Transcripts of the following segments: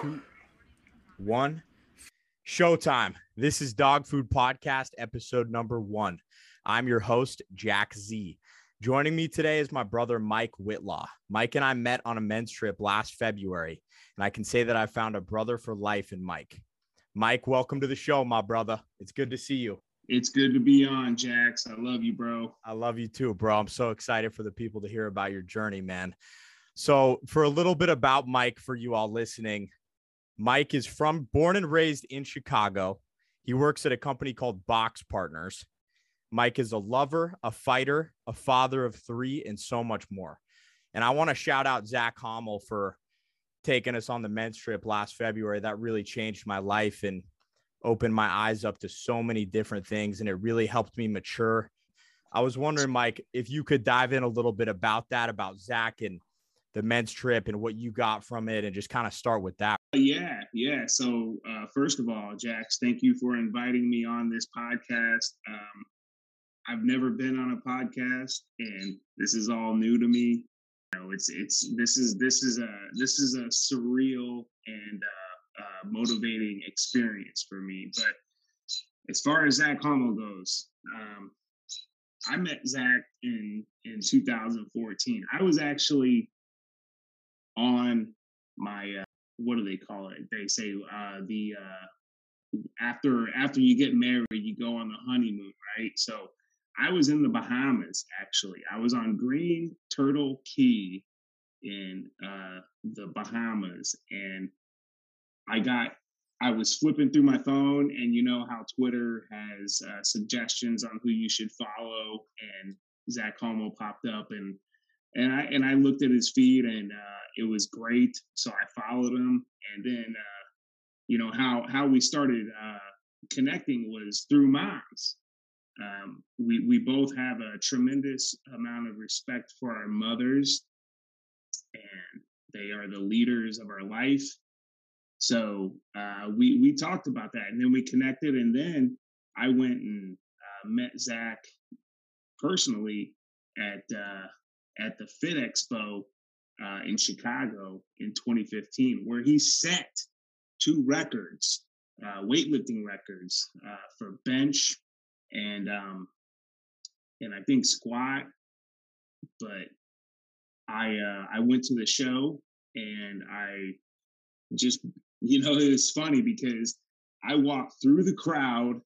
two, one. Showtime. This is Dawg Food Podcast, episode number one. I'm your host, Jack Z. Joining me today is my brother, Mike Whitlaw. Mike and I met on a men's trip last February, and I can say that I found a brother for life in Mike. Mike, welcome to the show, my brother. It's good to see you. It's good to be on, Jax. I love you, bro. I love you too, bro. I'm so excited for the people to hear about your journey, man. So, for a little bit about Mike for you all listening, Mike is from born and raised in Chicago. He works at a company called Box Partners. Mike is a lover, a fighter, a father of three, and so much more. And I want to shout out Zach Homol for taking us on the men's trip last February. That really changed my life and opened my eyes up to so many different things. And it really helped me mature. I was wondering, Mike, if you could dive in a little bit about that, about Zach and the men's trip and what you got from it, and just kind of start with that. Yeah, yeah. So, uh, first of all, Jax, thank you for inviting me on this podcast. Um, I've never been on a podcast, and this is all new to me. You know, it's it's this is this is a this is a surreal and uh, uh, motivating experience for me. But as far as Zach Homol goes, um, I met Zach in in 2014. I was actually on my uh, what do they call it? They say uh, the uh, after after you get married, you go on the honeymoon, right? So I was in the Bahamas actually. I was on Green Turtle Cay in uh, the Bahamas, and I got I was flipping through my phone, and you know how Twitter has uh, suggestions on who you should follow, and Zach Homol popped up, and and I and I looked at his feed, and uh, it was great. So I followed him, and then uh, you know how how we started uh, connecting was through moms. Um, we we both have a tremendous amount of respect for our mothers, and they are the leaders of our life. So uh, we we talked about that, and then we connected, and then I went and uh, met Zach personally at uh, at the Fit Expo uh, in Chicago in 2015, where he set two records, uh, weightlifting records uh, for bench and um, and I think squat. But I uh, I went to the show and I just you know it was funny because I walked through the crowd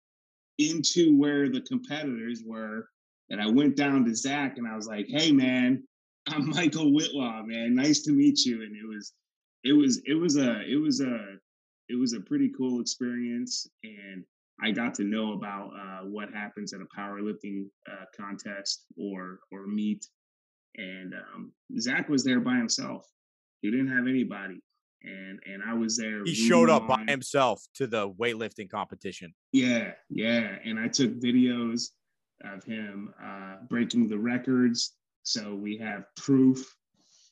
into where the competitors were and I went down to Zach and I was like, "Hey, man, I'm Michael Whitlaw, man. Nice to meet you." And it was, it was, it was a, it was a, it was a pretty cool experience, and I got to know about uh, what happens at a powerlifting uh, contest or or meet. And um, Zach was there by himself. He didn't have anybody, and and I was there. He showed up on. by himself to the weightlifting competition. Yeah, yeah, and I took videos of him uh, breaking the records. So we have proof.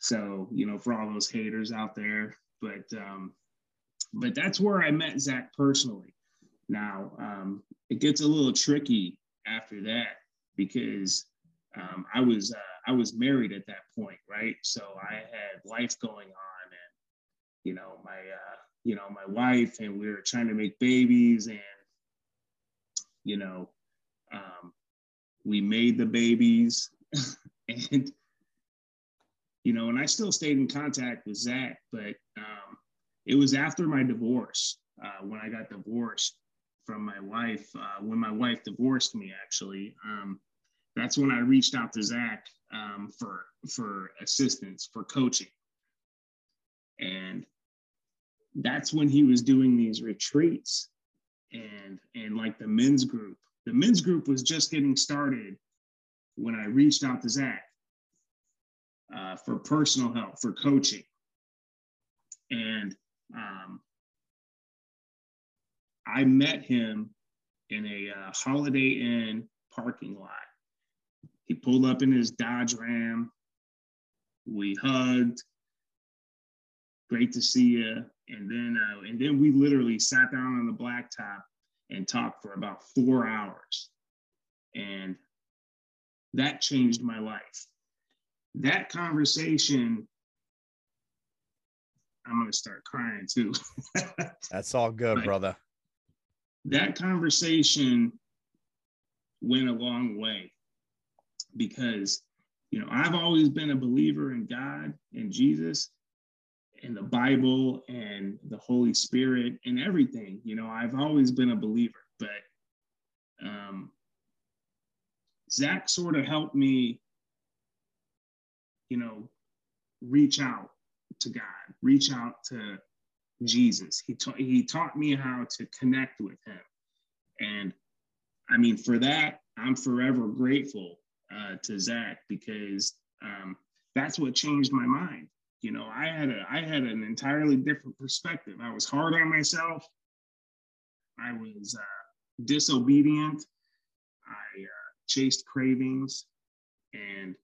So you know, for all those haters out there, but um, but that's where I met Zach personally. Now um, it gets a little tricky after that because um, I was uh, I was married at that point, right? So I had life going on, and you know my uh, you know my wife, and we were trying to make babies, and you know um, we made the babies. And you know and i still stayed in contact with zach but um, it was after my divorce uh, when i got divorced from my wife uh, when my wife divorced me actually. Um, that's when i reached out to zach um, for for assistance for coaching. And that's when he was doing these retreats and and like the men's group the men's group was just getting started when I reached out to Zach uh, for personal help, for coaching. And um, I met him in a uh, Holiday Inn parking lot. He pulled up in his Dodge Ram. We hugged. Great to see you. And then, uh, and then we literally sat down on the blacktop and talked for about four hours. And that changed my life. That conversation I'm gonna start crying too. That's all good, but brother. That conversation went a long way because you know I've always been a believer in God and Jesus and the Bible and the Holy Spirit and everything. You know, I've always been a believer, but um, Zach sort of helped me, you know, reach out to God, reach out to Jesus. He taught he taught me how to connect with him. And I mean, for that, I'm forever grateful uh, to Zach because um, that's what changed my mind. You know, I had a I had an entirely different perspective. I was hard on myself. I was uh, disobedient. I uh, chased cravings, and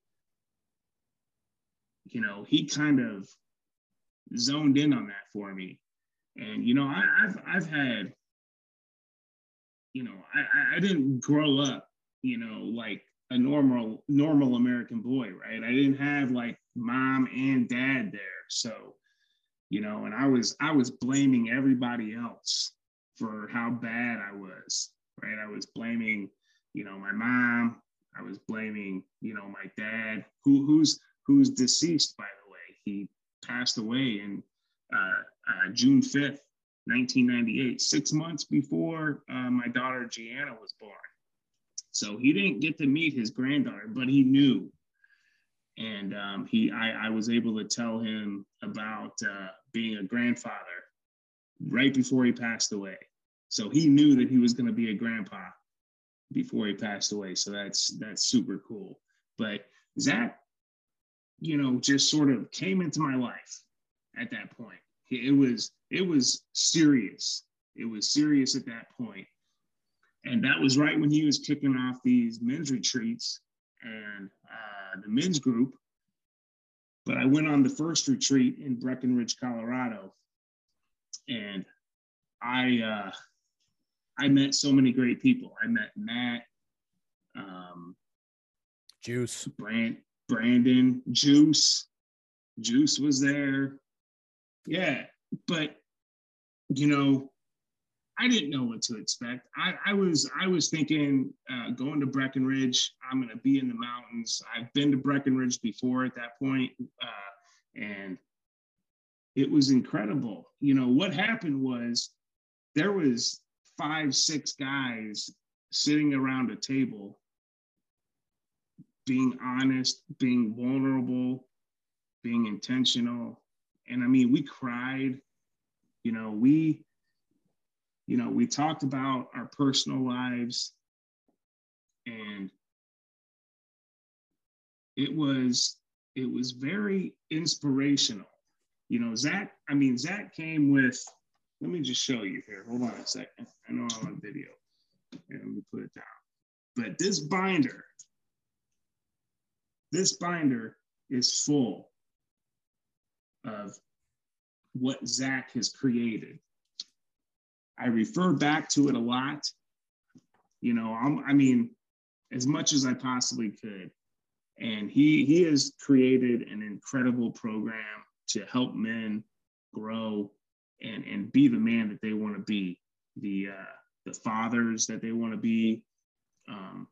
you know, he kind of zoned in on that for me. And you know, I, have I've had, you know, I, I didn't grow up, you know, like a normal normal American boy, right? I didn't have like mom and dad there. So, you know, and I was I was blaming everybody else for how bad I was, right? I was blaming, you know, my mom, I was blaming, you know, my dad, who who's who's deceased by the way. He passed away in uh, uh, June 5th, 1998, six months before uh, my daughter Gianna was born. So he didn't get to meet his granddaughter, but he knew. And um, he, I, I, was able to tell him about uh, being a grandfather right before he passed away. So he knew that he was going to be a grandpa before he passed away. So that's that's super cool. But Zach, you know, just sort of came into my life at that point. It was it was serious. It was serious at that. And that was right when he was kicking off these men's retreats and uh, the men's group. But I went on the first retreat in Breckenridge, Colorado, and I uh, I met so many great people. I met Matt, um, Juice, Brand, Brandon, Juice, Juice was there. Yeah, but you know, I didn't know what to expect. I, I was I was thinking uh, going to Breckenridge. I'm going to be in the mountains. I've been to Breckenridge before at that point, uh, and it was incredible. You know what happened was there was five six guys sitting around a table, being honest, being vulnerable, being intentional, and I mean we cried. You know we you know, we talked about our personal lives and it was it was very inspirational. You know, Zach, I mean, Zach came with, let me just show you here. Hold on a second. I know I'm on video. And let me put it down. But this binder, this binder is full of what Zach has created. I refer back to it a lot. You know, I'm, I mean, as much as I possibly could. And he he has created an incredible program to help men grow and and be the man that they want to be, the uh, the fathers that they want to be, um,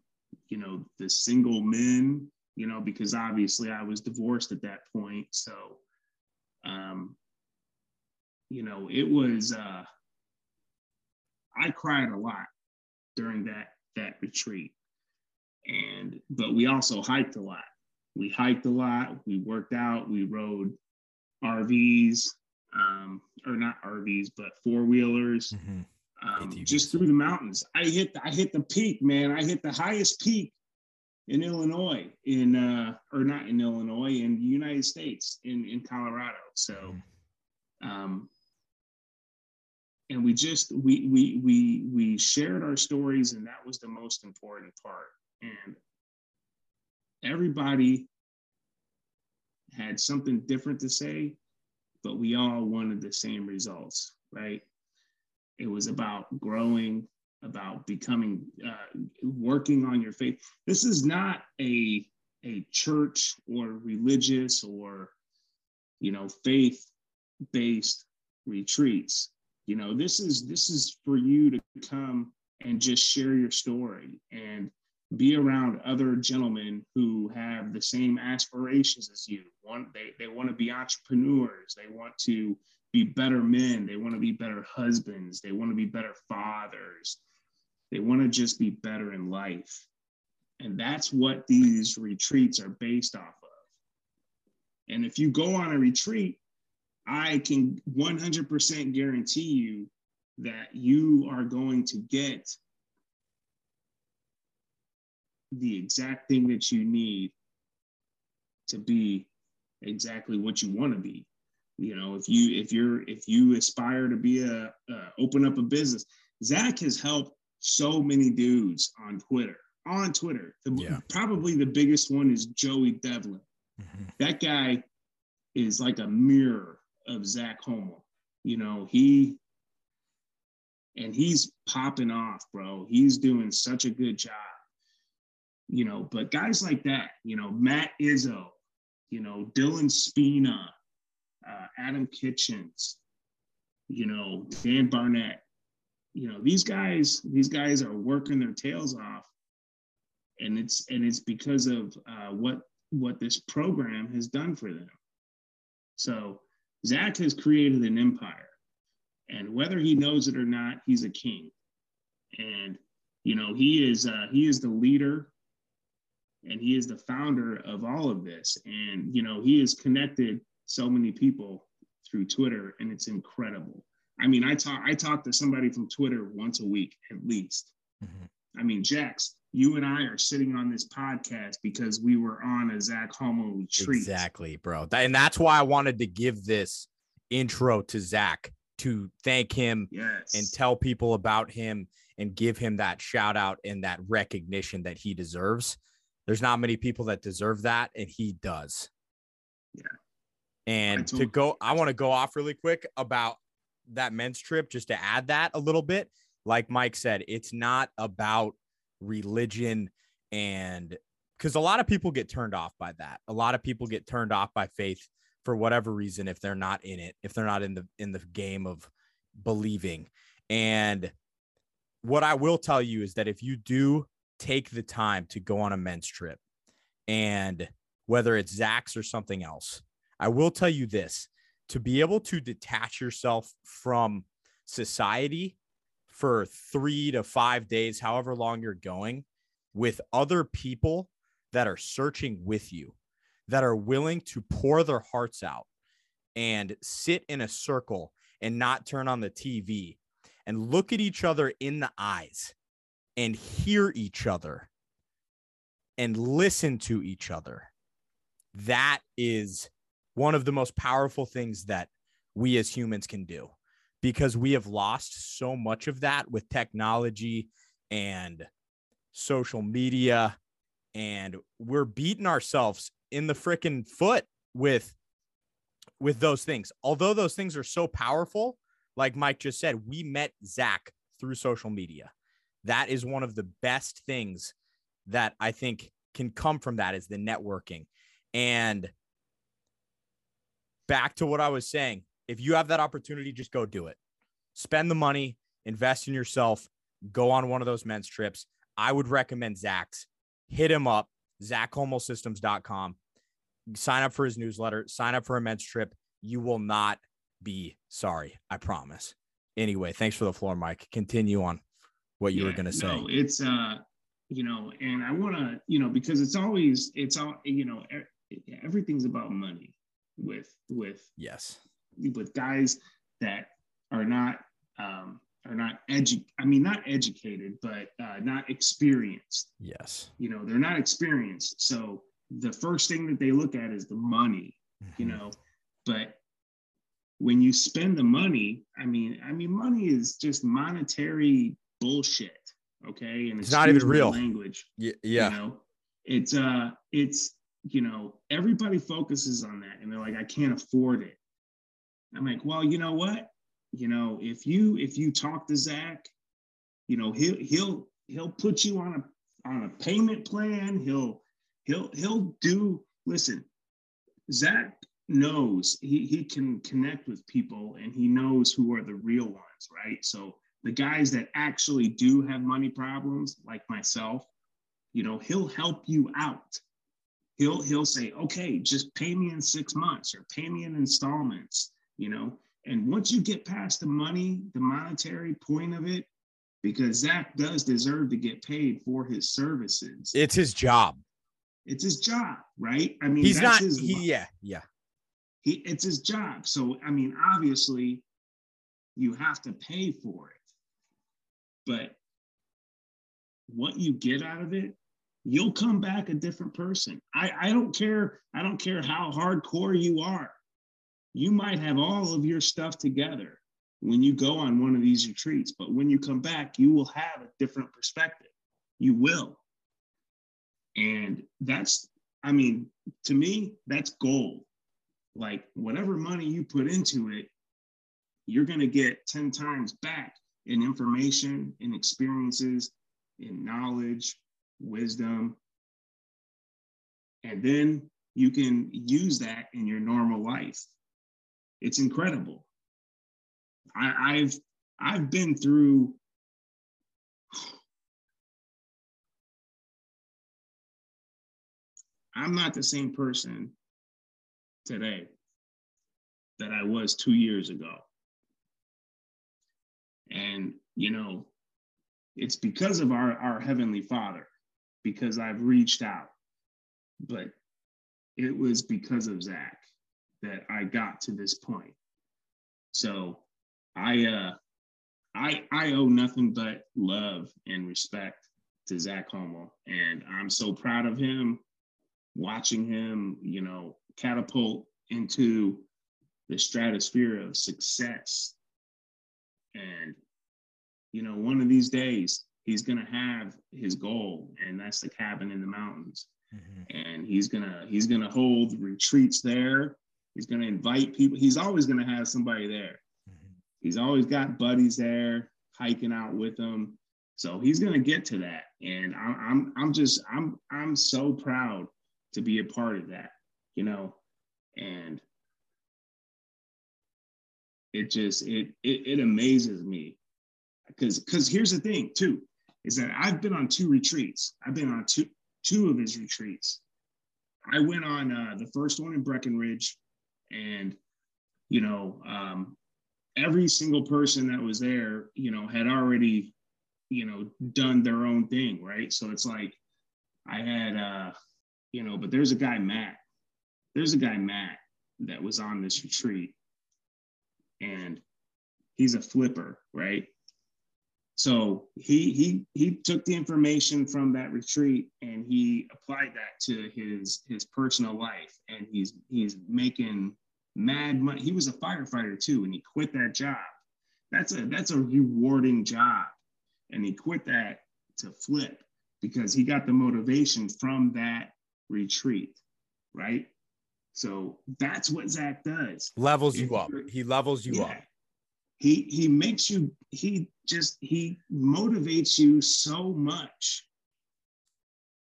you know, the single men, you know, because obviously I was divorced at that point, so um, you know, it was uh, I cried a lot during that that retreat. And but we also hiked a lot. We hiked a lot. We worked out. We rode RVs, um, or not RVs, but four wheelers, mm-hmm. um, just through the mountains. I hit the, I hit the peak, man. I hit the highest peak in Illinois, in uh, or not in Illinois, in the United States, in in Colorado. So, mm-hmm. um, and we just we we we we shared our stories and that was the most important part. And everybody had something different to say but we all wanted the same results right? It was about growing about becoming uh, working on your faith. This is not a a church or religious or you know faith based retreats. You know, this is this is for you to come and just share your story and be around other gentlemen who have the same aspirations as you. Want they they want to be entrepreneurs. They want to be better men. They want to be better husbands. They want to be better fathers. They want to just be better in life. And that's what these retreats are based off of. And if you go on a retreat, I can 100% guarantee you that you are going to get the exact thing that you need to be exactly what you want to be you know if you if you're if you aspire to be a uh, open up a business zach has helped so many dudes on twitter on twitter the, yeah. probably the biggest one is joey devlin mm-hmm. that guy is like a mirror of zach homol you know he and he's popping off bro he's doing such a good job you know, but guys like that, you know, Matt Izzo, you know, Dylan Spina, uh, Adam Kitchens, you know, Dan Barnett, you know, these guys, these guys are working their tails off. And it's and it's because of uh, what what this program has done for them. So Zach has created an empire, and whether he knows it or not, he's a king. And you know, he is uh, he is the leader and he is the founder of all of this and you know he has connected so many people through twitter and it's incredible i mean i talk i talk to somebody from twitter once a week at least mm-hmm. I mean jax you and i are sitting on this podcast because we were on a zach homol retreat exactly bro and that's why i wanted to give this intro to zach to thank him yes. and tell people about him and give him that shout out and that recognition that he deserves there's not many people that deserve that, and he does. Yeah. And to go, I want to go off really quick about that men's trip just to add that a little bit. Like Mike said, it's not about religion and because a lot of people get turned off by that. A lot of people get turned off by faith for whatever reason if they're not in it, if they're not in the in the game of believing. And what I will tell you is that if you do take the time to go on a men's trip and whether it's Zach's or something else, I will tell you this to be able to detach yourself from society for three to five days, however long you're going, with other people that are searching with you, that are willing to pour their hearts out and sit in a circle and not turn on the TV and look at each other in the eyes and hear each other and listen to each other. That is one of the most powerful things that we as humans can do because we have lost so much of that with technology and social media and we're beating ourselves in the freaking foot with with those things although those things are so powerful like mike just said we met zach through social media that is one of the best things that I think can come from that is the networking. And back to what I was saying, if you have that opportunity, just go do it. Spend the money, invest in yourself, go on one of those men's trips. I would recommend Zach's. Hit him up, zachhomolsystems.com. Sign up for his newsletter, sign up for a men's trip. You will not be sorry. I promise. Anyway, thanks for the floor, Mike. Continue on what you yeah, were going to say. No, it's uh, you know, and I want to, you know, because it's always, it's all, you know, everything's about money with with yes with guys that are not um are not edu I mean not educated but uh not experienced. Yes. You know, they're not experienced. So the first thing that they look at is the money, mm-hmm. you know. But when you spend the money, I mean, I mean money is just monetary bullshit. Okay, and it's not even real language. Yeah, yeah. You know, it's uh, it's you know, everybody focuses on that, and they're like, I can't afford it. I'm like, well, you know what? You know, if you if you talk to Zach, you know, he'll he'll he'll put you on a on a payment plan. He'll he'll he'll do. Listen, Zach knows he, he can connect with people and he knows who are the real ones, right? So the guys that actually do have money problems, like myself, you know, he'll help you out. He'll he'll say, okay, just pay me in six months or pay me in installments, you know. And once you get past the money, the monetary point of it, because Zach does deserve to get paid for his services. It's his job. It's his job, right? I mean, he's not. He, yeah, yeah. He, it's his job. So, I mean, obviously, you have to pay for it. But what you get out of it, you'll come back a different person. I, I don't care. I don't care how hardcore you are. You might have all of your stuff together when you go on one of these retreats, but when you come back, you will have a different perspective. You will. And that's, I mean, to me, that's gold. Like whatever money you put into it, you're going to get 10 times back in information, in experiences, in knowledge, wisdom. And then you can use that in your normal life. It's incredible. I, have I've been through I'm not the same person today that I was two years ago. And, you know, it's because of our, our Heavenly Father, because I've reached out. But it was because of Zach that I got to this point. So I uh I I owe nothing but love and respect to Zach Homol. And I'm so proud of him watching him, you know, catapult into the stratosphere of success. And, you know, one of these days he's to have his goal, and that's the cabin in the mountains. Mm-hmm. And he's to, he's to hold retreats there. He's going to invite people. He's always going to have somebody there. Mm-hmm. He's always got buddies there hiking out with him. So he's going to get to that. And I'm, I'm, I'm just, I'm, I'm so proud to be a part of that, you know, and it just it it, it amazes me because because here's the thing too is that I've been on two retreats. I've been on two two of his retreats. I went on uh, the first one in Breckenridge, and you know, um, every single person that was there, you know, had already, you know, done their own thing, right? So it's like I had uh, you know, but there's a guy, Matt. There's a guy, Matt, that was on this retreat, and he's a flipper, right? So he he he took the information from that retreat and he applied that to his his personal life, and he's he's making mad money. He was a firefighter too, and he quit that job. That's a that's a rewarding job, and he quit that to flip because he got the motivation from that retreat, right? So that's what Zach does. Levels you up. He levels you yeah. up. He he makes you he just he motivates you so much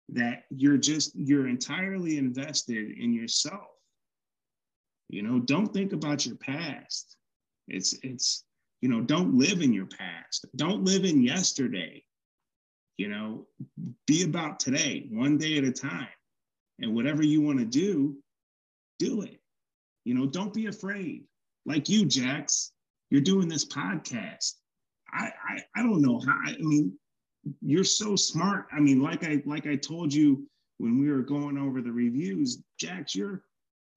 that you're just you're entirely invested in yourself. You know, don't think about your past. It's it's you know, don't live in your past. Don't live in yesterday. You know, be about today, one day at a time and whatever you want to do, do it. You know, don't be afraid. Like you, Jax, you're doing this podcast. I, I, I don't know how. I mean, you're so smart. I mean, like I like I told you when we were going over the reviews, Jax, you're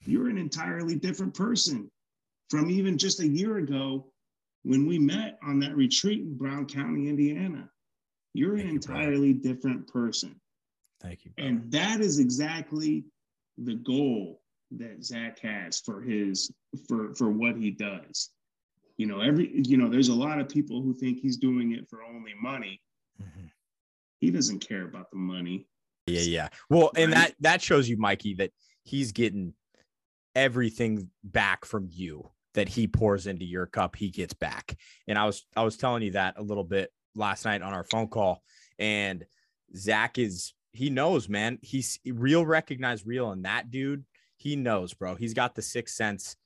you're an entirely different person from even just a year ago when we met on that retreat in Brown County, Indiana. You're Thank an entirely you, different person. Thank you. Brother. And that is exactly the goal that Zach has for his for for what he does. You know, every you know, there's a lot of people who think he's doing it for only money. Mm-hmm. He doesn't care about the money. Yeah, yeah. Well, and that that shows you, Mikey, that he's getting everything back from you that he pours into your cup, he gets back. And I was I was telling you that a little bit last night on our phone call. And Zach is he knows, man. He's real, recognized real, and that dude he knows, bro. He's got the sixth sense.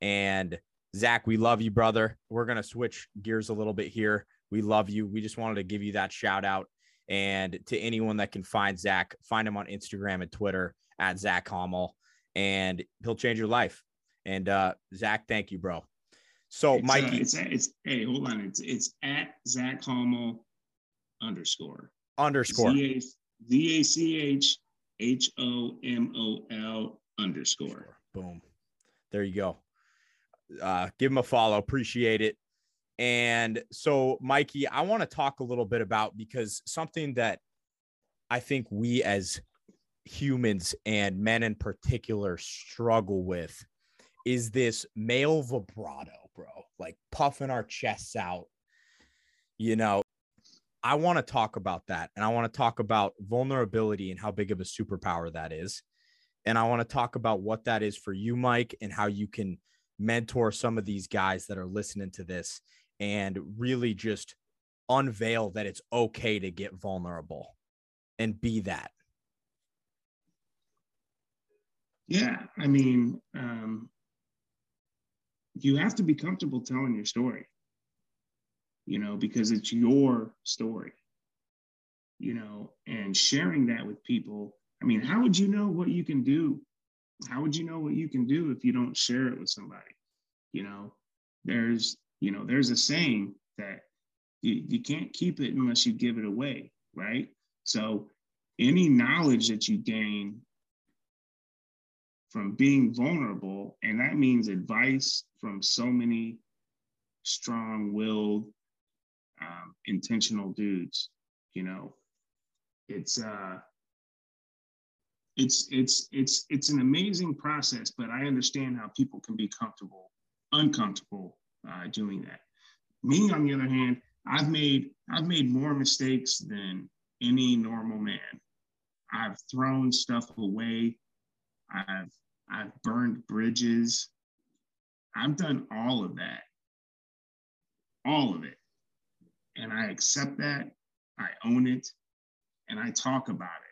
And Zach, we love you, brother. We're gonna switch gears a little bit here. We love you. We just wanted to give you that shout out. And to anyone that can find Zach, find him on Instagram and Twitter at Zach Homol, and he'll change your life. And uh, Zach, thank you, bro. So, it's, Mikey, uh, it's, it's hey, hold on, it's it's at Zach Homol underscore underscore Z A C H H O M O L underscore. Boom. There you go. Uh, give him a follow. Appreciate it. And so, Mikey, I want to talk a little bit about because something that I think we as humans and men in particular struggle with is this male vibrato, bro, like puffing our chests out. You know, I want to talk about that. And I want to talk about vulnerability and how big of a superpower that is. And I want to talk about what that is for you, Mike, and how you can mentor some of these guys that are listening to this and really just unveil that it's okay to get vulnerable and be that. Yeah. I mean, um, you have to be comfortable telling your story you know, because it's your story, you know, and sharing that with people. I mean, how would you know what you can do? How would you know what you can do if you don't share it with somebody? You know, there's, you know, there's a saying that you, you can't keep it unless you give it away, right? So any knowledge that you gain from being vulnerable, and that means advice from so many strong willed um, intentional dudes. You know, it's uh, it's it's it's it's an amazing process, but I understand how people can be comfortable, uncomfortable uh, doing that. Me, on the other hand, I've made I've made more mistakes than any normal man. I've thrown stuff away. I've I've burned bridges. I've done all of that. All of it and I accept that, I own it, and I talk about it.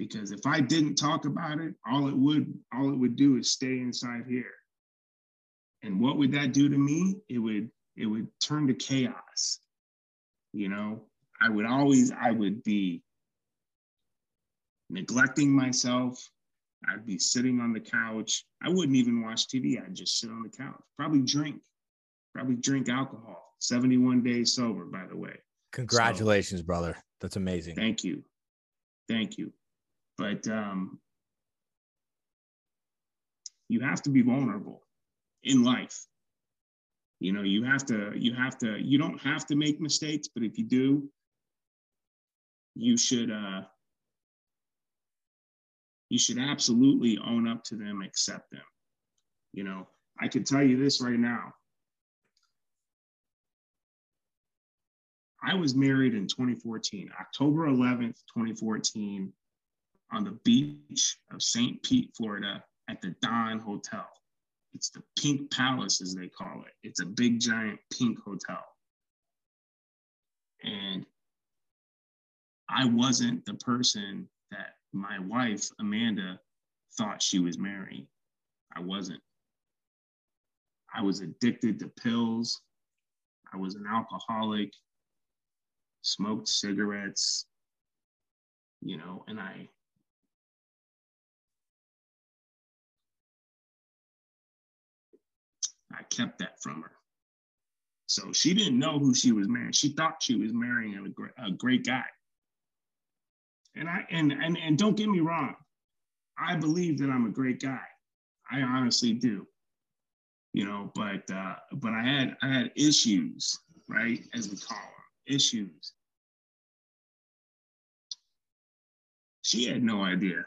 Because if I didn't talk about it, all it would all it would do is stay inside here. And what would that do to me? It would it would turn to chaos. You know, I would always I would be neglecting myself. I'd be sitting on the couch. I wouldn't even watch TV. I'd just sit on the couch, probably drink, probably drink alcohol 71 days sober, by the way. Congratulations, so, brother. That's amazing. Thank you. Thank you. But um, you have to be vulnerable in life. You know, you have to, you have to, you don't have to make mistakes, but if you do, you should, uh, you should absolutely own up to them, accept them. You know, I could tell you this right now I was married in 2014, October 11th, 2014, on the beach of St. Pete, Florida, at the Don Hotel. It's the Pink Palace, as they call it. It's a big, giant pink hotel. And I wasn't the person that my wife, Amanda, thought she was marrying. I wasn't. I was addicted to pills. I was an alcoholic smoked cigarettes, you know, and I I kept that from her. So she didn't know who she was marrying. She thought she was marrying a great, a great guy. And I and, and and don't get me wrong, I believe that I'm a great guy. I honestly do. You know, but uh, but I had I had issues, right, as we call them issues. She had no idea.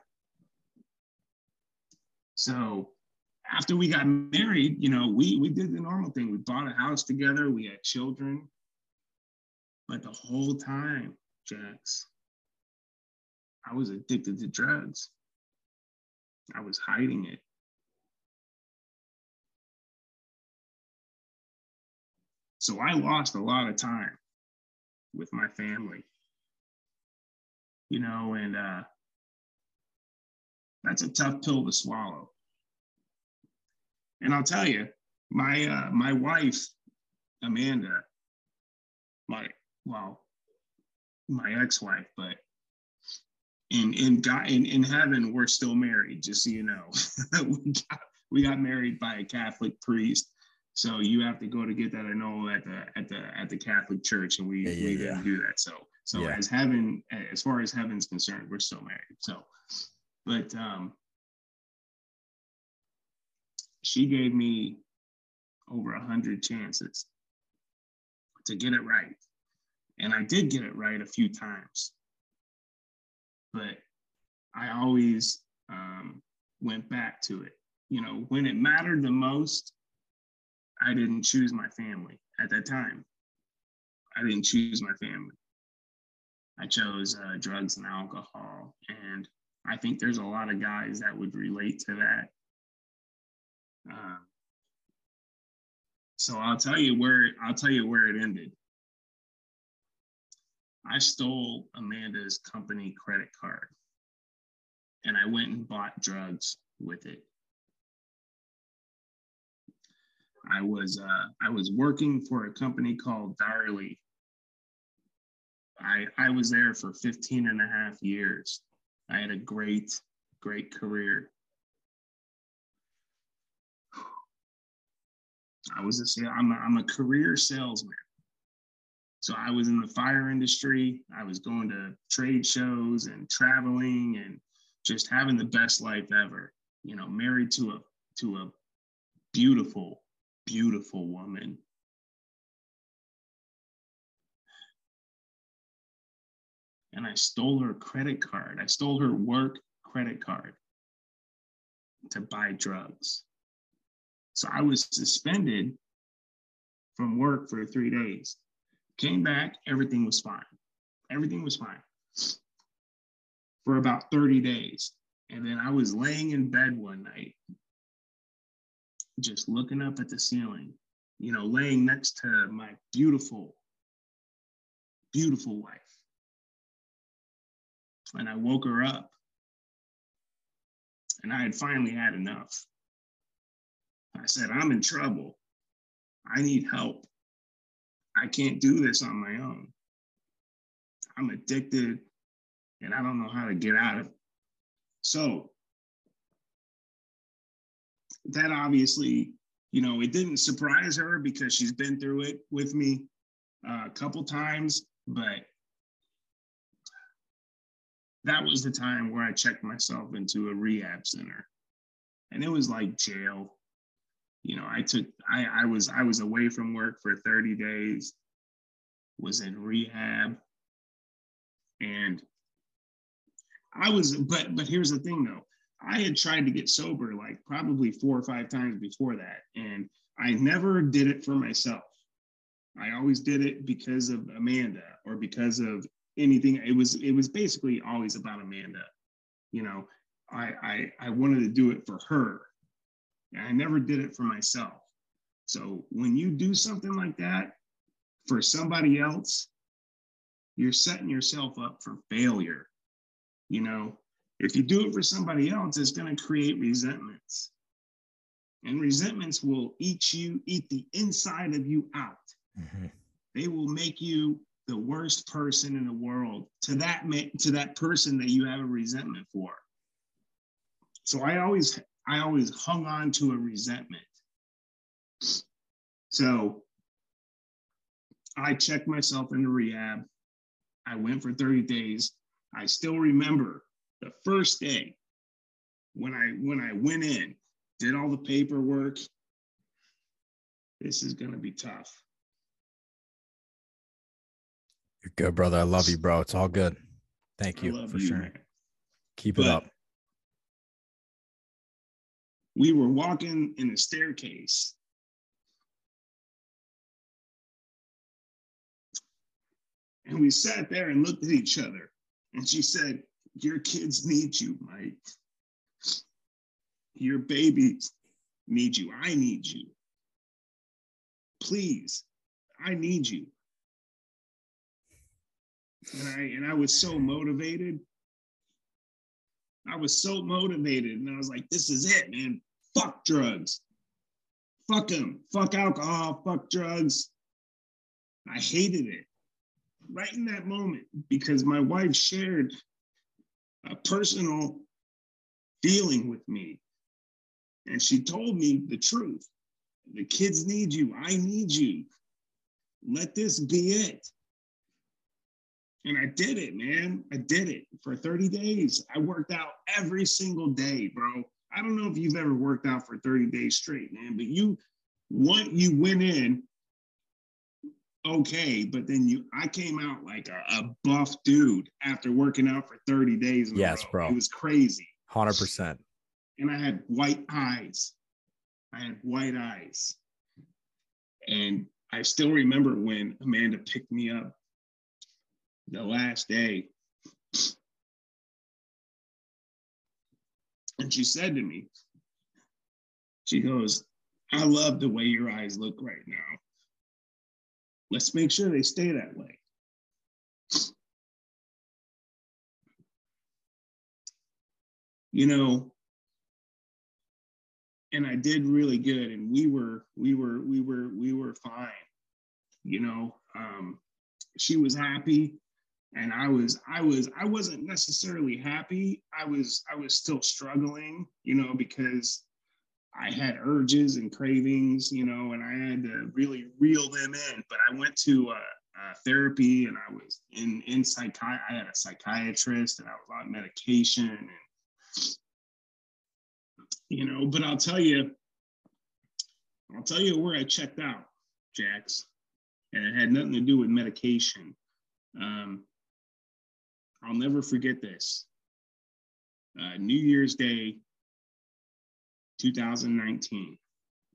So after we got married, you know, we we did the normal thing. We bought a house together, we had children. But the whole time, Jax, I was addicted to drugs. I was hiding it. So I lost a lot of time with my family. You know, and uh, that's a tough pill to swallow. And I'll tell you, my uh, my wife, Amanda, my well, my ex-wife, but in in God in, in heaven, we're still married, just so you know. we got we got married by a Catholic priest. So you have to go to get that I know at the at the at the Catholic Church, and we, yeah, yeah, we didn't yeah. do that. So so as heaven, as far as heaven's concerned, we're still married. So, but um, she gave me over a hundred chances to get it right. And I did get it right a few times. But I always um, went back to it. You know, when it mattered the most, I didn't choose my family at that time. I didn't choose my family. I chose uh, drugs and alcohol. And I think there's a lot of guys that would relate to that. Uh, so I'll tell you where I'll tell you where it ended. I stole Amanda's company credit card and I went and bought drugs with it. I was uh, I was working for a company called Darley. I I was there for 15 and a half years. I had a great great career. I was a I'm a, I'm a career salesman. So I was in the fire industry. I was going to trade shows and traveling and just having the best life ever. You know, married to a to a beautiful, beautiful woman. And I stole her credit card. I stole her work credit card to buy drugs. So I was suspended from work for three days. Came back, everything was fine. Everything was fine for about 30 days. And then I was laying in bed one night, just looking up at the ceiling, you know, laying next to my beautiful, beautiful wife. And I woke her up. And I had finally had enough. I said, I'm in trouble. I need help. I can't do this on my own. I'm addicted and I don't know how to get out of it. So that obviously, you know, it didn't surprise her because she's been through it with me uh, a couple times, but that was the time where I checked myself into a rehab center. And it was like jail you know, I took I I was I was away from work for 30 days, was in rehab, and I was but but here's the thing though. I had tried to get sober like probably four or five times before that, and I never did it for myself. I always did it because of Amanda or because of anything. It was it was basically always about Amanda. You know, I I, I wanted to do it for her I never did it for myself. So when you do something like that for somebody else, you're setting yourself up for failure. You know, if you do it for somebody else, it's going to create resentments. And resentments will eat you, eat the inside of you out. Mm-hmm. They will make you the worst person in the world to that to that person that you have a resentment for. So I always I always hung on to a resentment. So I checked myself into rehab. I went for 30 days. I still remember the first day when I when I went in, did all the paperwork. This is gonna be tough. You're good, brother. I love you, bro. It's all good. Thank you for you, sharing. Man. Keep but, it up we were walking in a staircase. And we sat there and looked at each other. And she said, Your kids need you, Mike. Your babies need you. I need you. Please, I need you. And I and I was so motivated I was so motivated and I was like, this is it, man. Fuck drugs. fuck him, fuck alcohol, fuck drugs. I hated it right in that moment because my wife shared a personal feeling with me. And she told me the truth. The kids need you. I need you. Let this be it. And I did it, man. I did it for 30 days. I worked out every single day, bro. I don't know if you've ever worked out for 30 days straight, man, but you want you went in okay, but then you I came out like a, a buff dude after working out for 30 days. yes, bro. It was crazy. 100%. And I had white eyes. I had white eyes. And I still remember when Amanda picked me up the last day. And she said to me, she goes, I love the way your eyes look right now. Let's make sure they stay that way. You know, and I did really good, and we were, we were, we were, we were fine. You know, um, she was happy, and I was, I was, I wasn't necessarily happy. I was, I was still struggling. You know, because I had urges and cravings, you know, and I had to really reel them in. But I went to uh, uh, therapy and I was in in psychi. I had a psychiatrist and I was on medication and you know. But I'll tell you, I'll tell you where I checked out, Jax, and it had nothing to do with medication. Um, I'll never forget this. Uh, New Year's Day, 2019.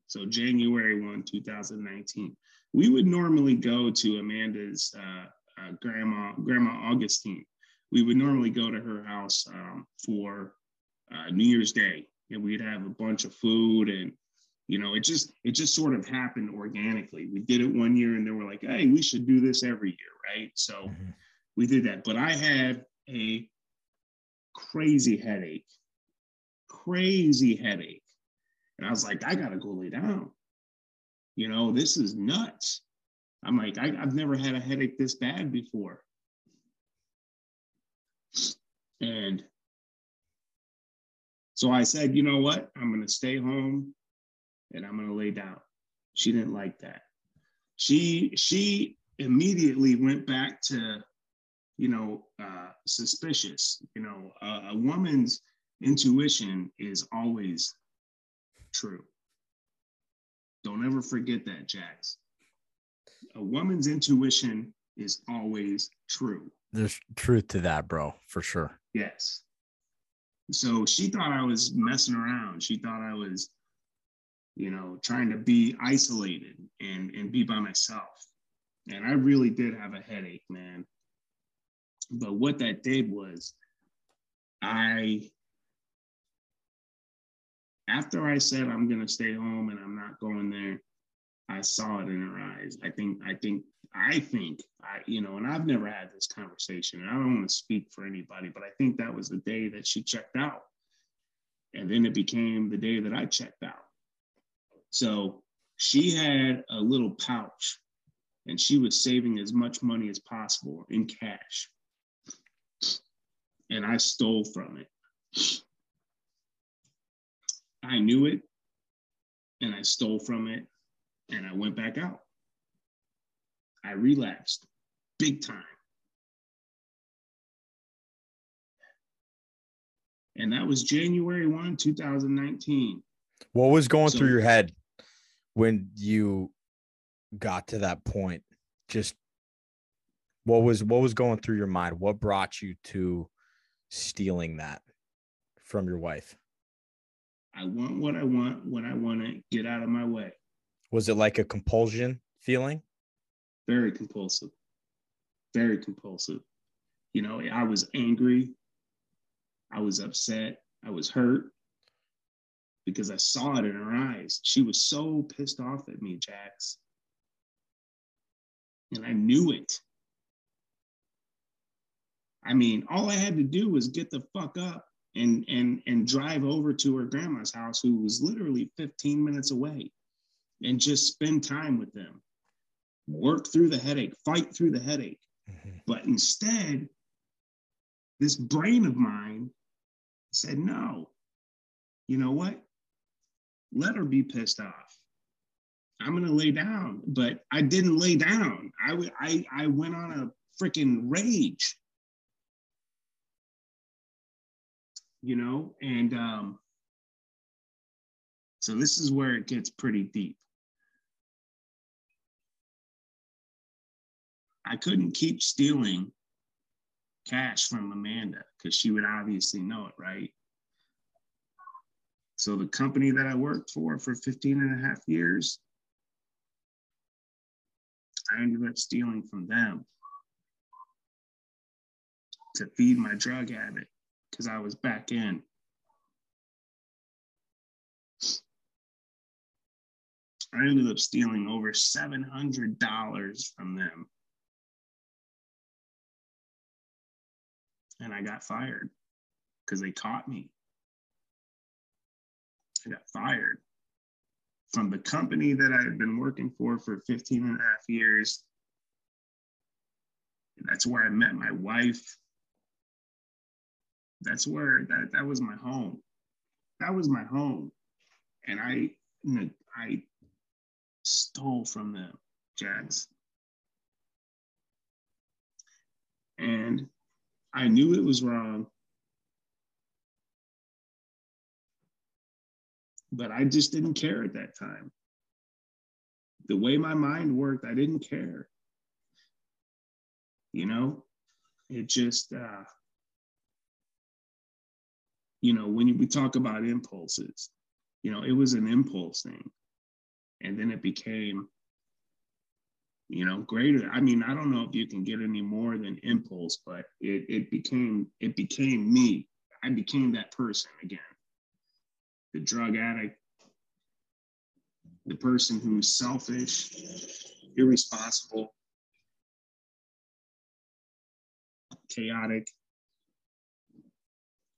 So January 1, 2019. We would normally go to Amanda's uh, uh, grandma, Grandma Augustine. We would normally go to her house um, for uh, New Year's Day, and we'd have a bunch of food, and you know, it just it just sort of happened organically. We did it one year, and then we're like, hey, we should do this every year, right? So mm-hmm. We did that. But I had a crazy headache, crazy headache and I was like, I gotta go lay down. You know, this is nuts. I'm like, I, have never had a headache this bad before. And so I said, you know what? I'm gonna stay home and I'm gonna lay down. She didn't like that. She she immediately went back to, you know, uh, suspicious. You know, uh, a woman's intuition is always true. Don't ever forget that, Jax. A woman's intuition is always true. There's truth to that, bro, for sure. Yes. So she thought I was messing around. She thought I was, you know, trying to be isolated and, and be by myself. And I really did have a headache, man. But what that did was I after I said I'm gonna stay home and I'm not going there, I saw it in her eyes. I think, I think, I think, I, you know, and I've never had this conversation. And I don't want to speak for anybody, but I think that was the day that she checked out. And then it became the day that I checked out. So she had a little pouch and she was saving as much money as possible in cash. And I stole from it. I knew it and I stole from it and I went back out. I relapsed big time. And that was January 1, 2019. What was going so, through your head when you got to that point? Just what was what was going through your mind? What brought you to stealing that from your wife? I want what I want when I want to get out of my way. Was it like a compulsion feeling? Very compulsive. Very compulsive. You know, I was angry. I was upset. I was hurt because I saw it in her eyes. She was so pissed off at me, Jax. And I knew it. I mean, all I had to do was get the fuck up and and and drive over to her grandma's house who was literally 15 minutes away and just spend time with them, work through the headache, fight through the headache. Mm-hmm. But instead, this brain of mine said, no, you know what? Let her be pissed off. I'm gonna lay down, but I didn't lay down. I I I went on a freaking rage, you know, and um, so this is where it gets pretty deep. I couldn't keep stealing cash from Amanda because she would obviously know it, right? So the company that I worked for for 15 and a half years, I ended up stealing from them to feed my drug habit because I was back in. I ended up stealing over $700 from them. And I got fired because they caught me. I got fired from the company that I had been working for for 15 and a half years. And that's where I met my wife. That's where that, that was my home. That was my home. And I, I stole from them, Jax. And I knew it was wrong. but I just didn't care at that time. The way my mind worked, I didn't care. You know, it just, uh, you know, when we talk about impulses, you know, it was an impulse thing. And then it became, you know, greater. I mean, I don't know if you can get any more than impulse, but it, it became, it became me. I became that person again the drug addict, the person who's selfish, irresponsible, chaotic,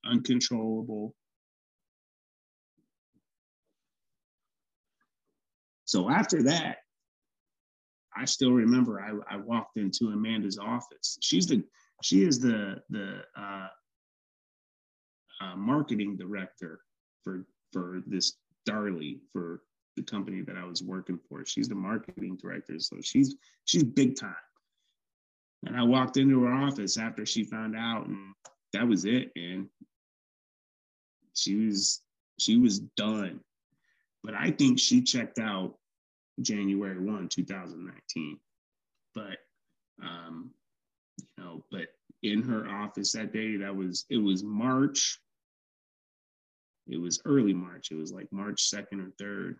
uncontrollable. So after that, I still remember I, I walked into Amanda's office. She's the she is the the uh, uh, marketing director for for this Darley for the company that I was working for. She's the marketing director, so she's she's big time. And I walked into her office after she found out, and that was it. And she was she was done. But I think she checked out January 1, 2019. But um, you know, but in her office that day, that was it was March it was early March. It was like March 2nd or 3rd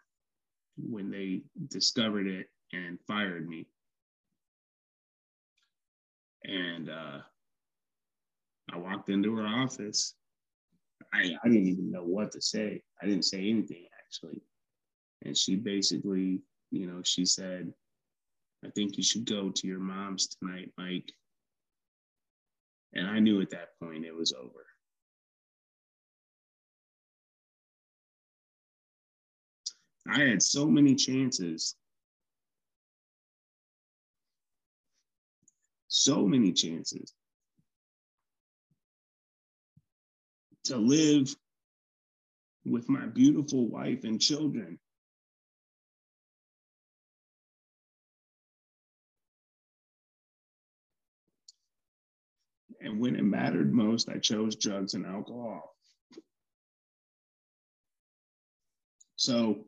when they discovered it and fired me. And uh, I walked into her office. I, I didn't even know what to say. I didn't say anything actually. And she basically, you know, she said, I think you should go to your mom's tonight, Mike. And I knew at that point it was over. I had so many chances. So many chances to live with my beautiful wife and children. And when it mattered most, I chose drugs and alcohol. So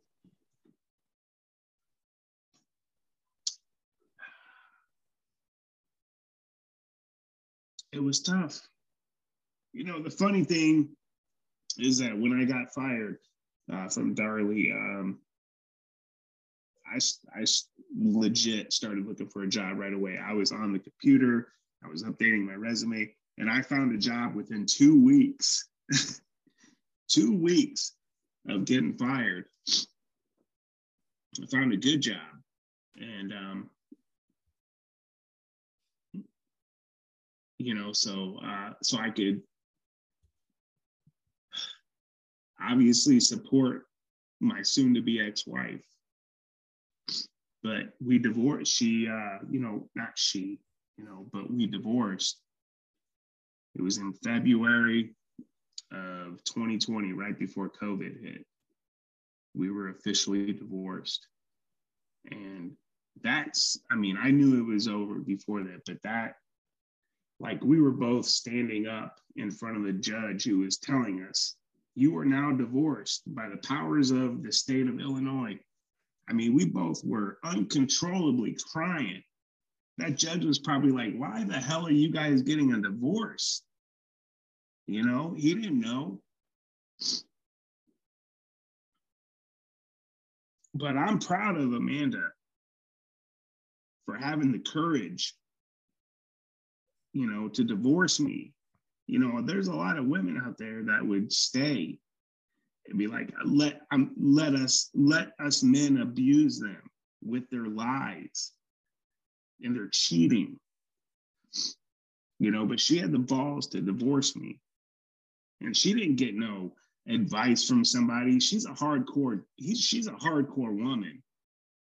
it was tough. You know, the funny thing is that when I got fired uh, from Darley, um, I, I legit started looking for a job right away. I was on the computer, I was updating my resume, and I found a job within two weeks. two weeks of getting fired. I found a good job. And um, you know, so uh, so I could obviously support my soon-to-be ex-wife but we divorced. She, uh, you know, not she, you know, but we divorced. It was in February of 2020, right before COVID hit. We were officially divorced. And that's, I mean, I knew it was over before that, but that, like, we were both standing up in front of the judge who was telling us, you are now divorced by the powers of the state of Illinois. I mean, we both were uncontrollably crying. That judge was probably like, why the hell are you guys getting a divorce? You know, he didn't know. But I'm proud of Amanda for having the courage, you know, to divorce me. You know, there's a lot of women out there that would stay and be like, let um, let us let us men abuse them with their lies and their cheating. You know, but she had the balls to divorce me. And she didn't get no advice from somebody. She's a hardcore, he, she's a hardcore woman.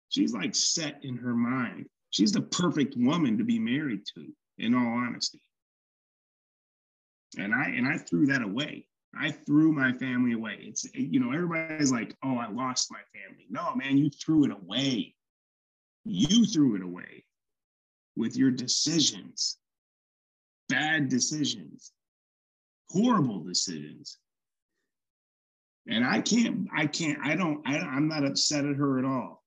She's like set in her mind. She's the perfect woman to be married to, in all honesty. And I and I threw that away. I threw my family away. It's you know, everybody's like, oh, I lost my family. No, man, you threw it away. You threw it away with your decisions, bad decisions, horrible decisions. And I can't, I can't, I don't, I, I'm not upset at her at all.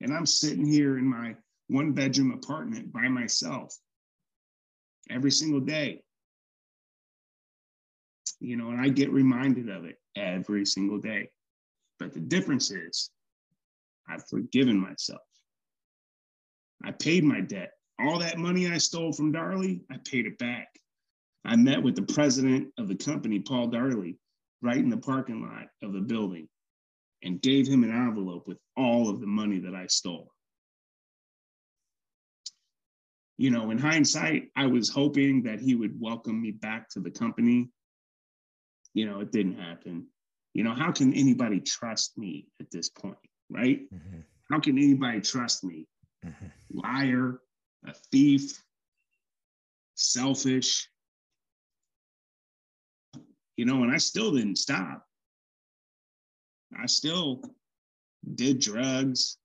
And I'm sitting here in my one bedroom apartment by myself every single day. You know, and I get reminded of it every single day. But the difference is I've forgiven myself. I paid my debt. All that money I stole from Darley, I paid it back. I met with the president of the company, Paul Darley, right in the parking lot of the building and gave him an envelope with all of the money that I stole. You know, in hindsight, I was hoping that he would welcome me back to the company. You know, it didn't happen. You know, how can anybody trust me at this point, right? Mm-hmm. How can anybody trust me? Mm-hmm. Liar, a thief, selfish, you know, and I still didn't stop. I still did drugs.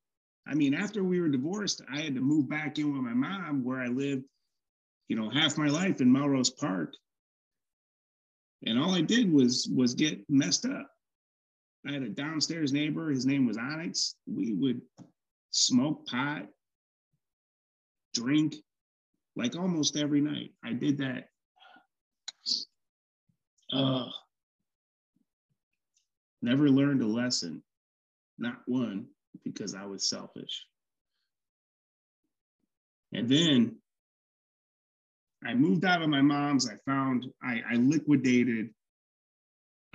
I mean, after we were divorced, I had to move back in with my mom where I lived, you know, half my life in Melrose Park. And all I did was was get messed up. I had a downstairs neighbor, his name was Onyx. We would smoke pot, drink like almost every night. I did that uh, never learned a lesson, not one, because I was selfish. And then I moved out of my mom's. I found I, I liquidated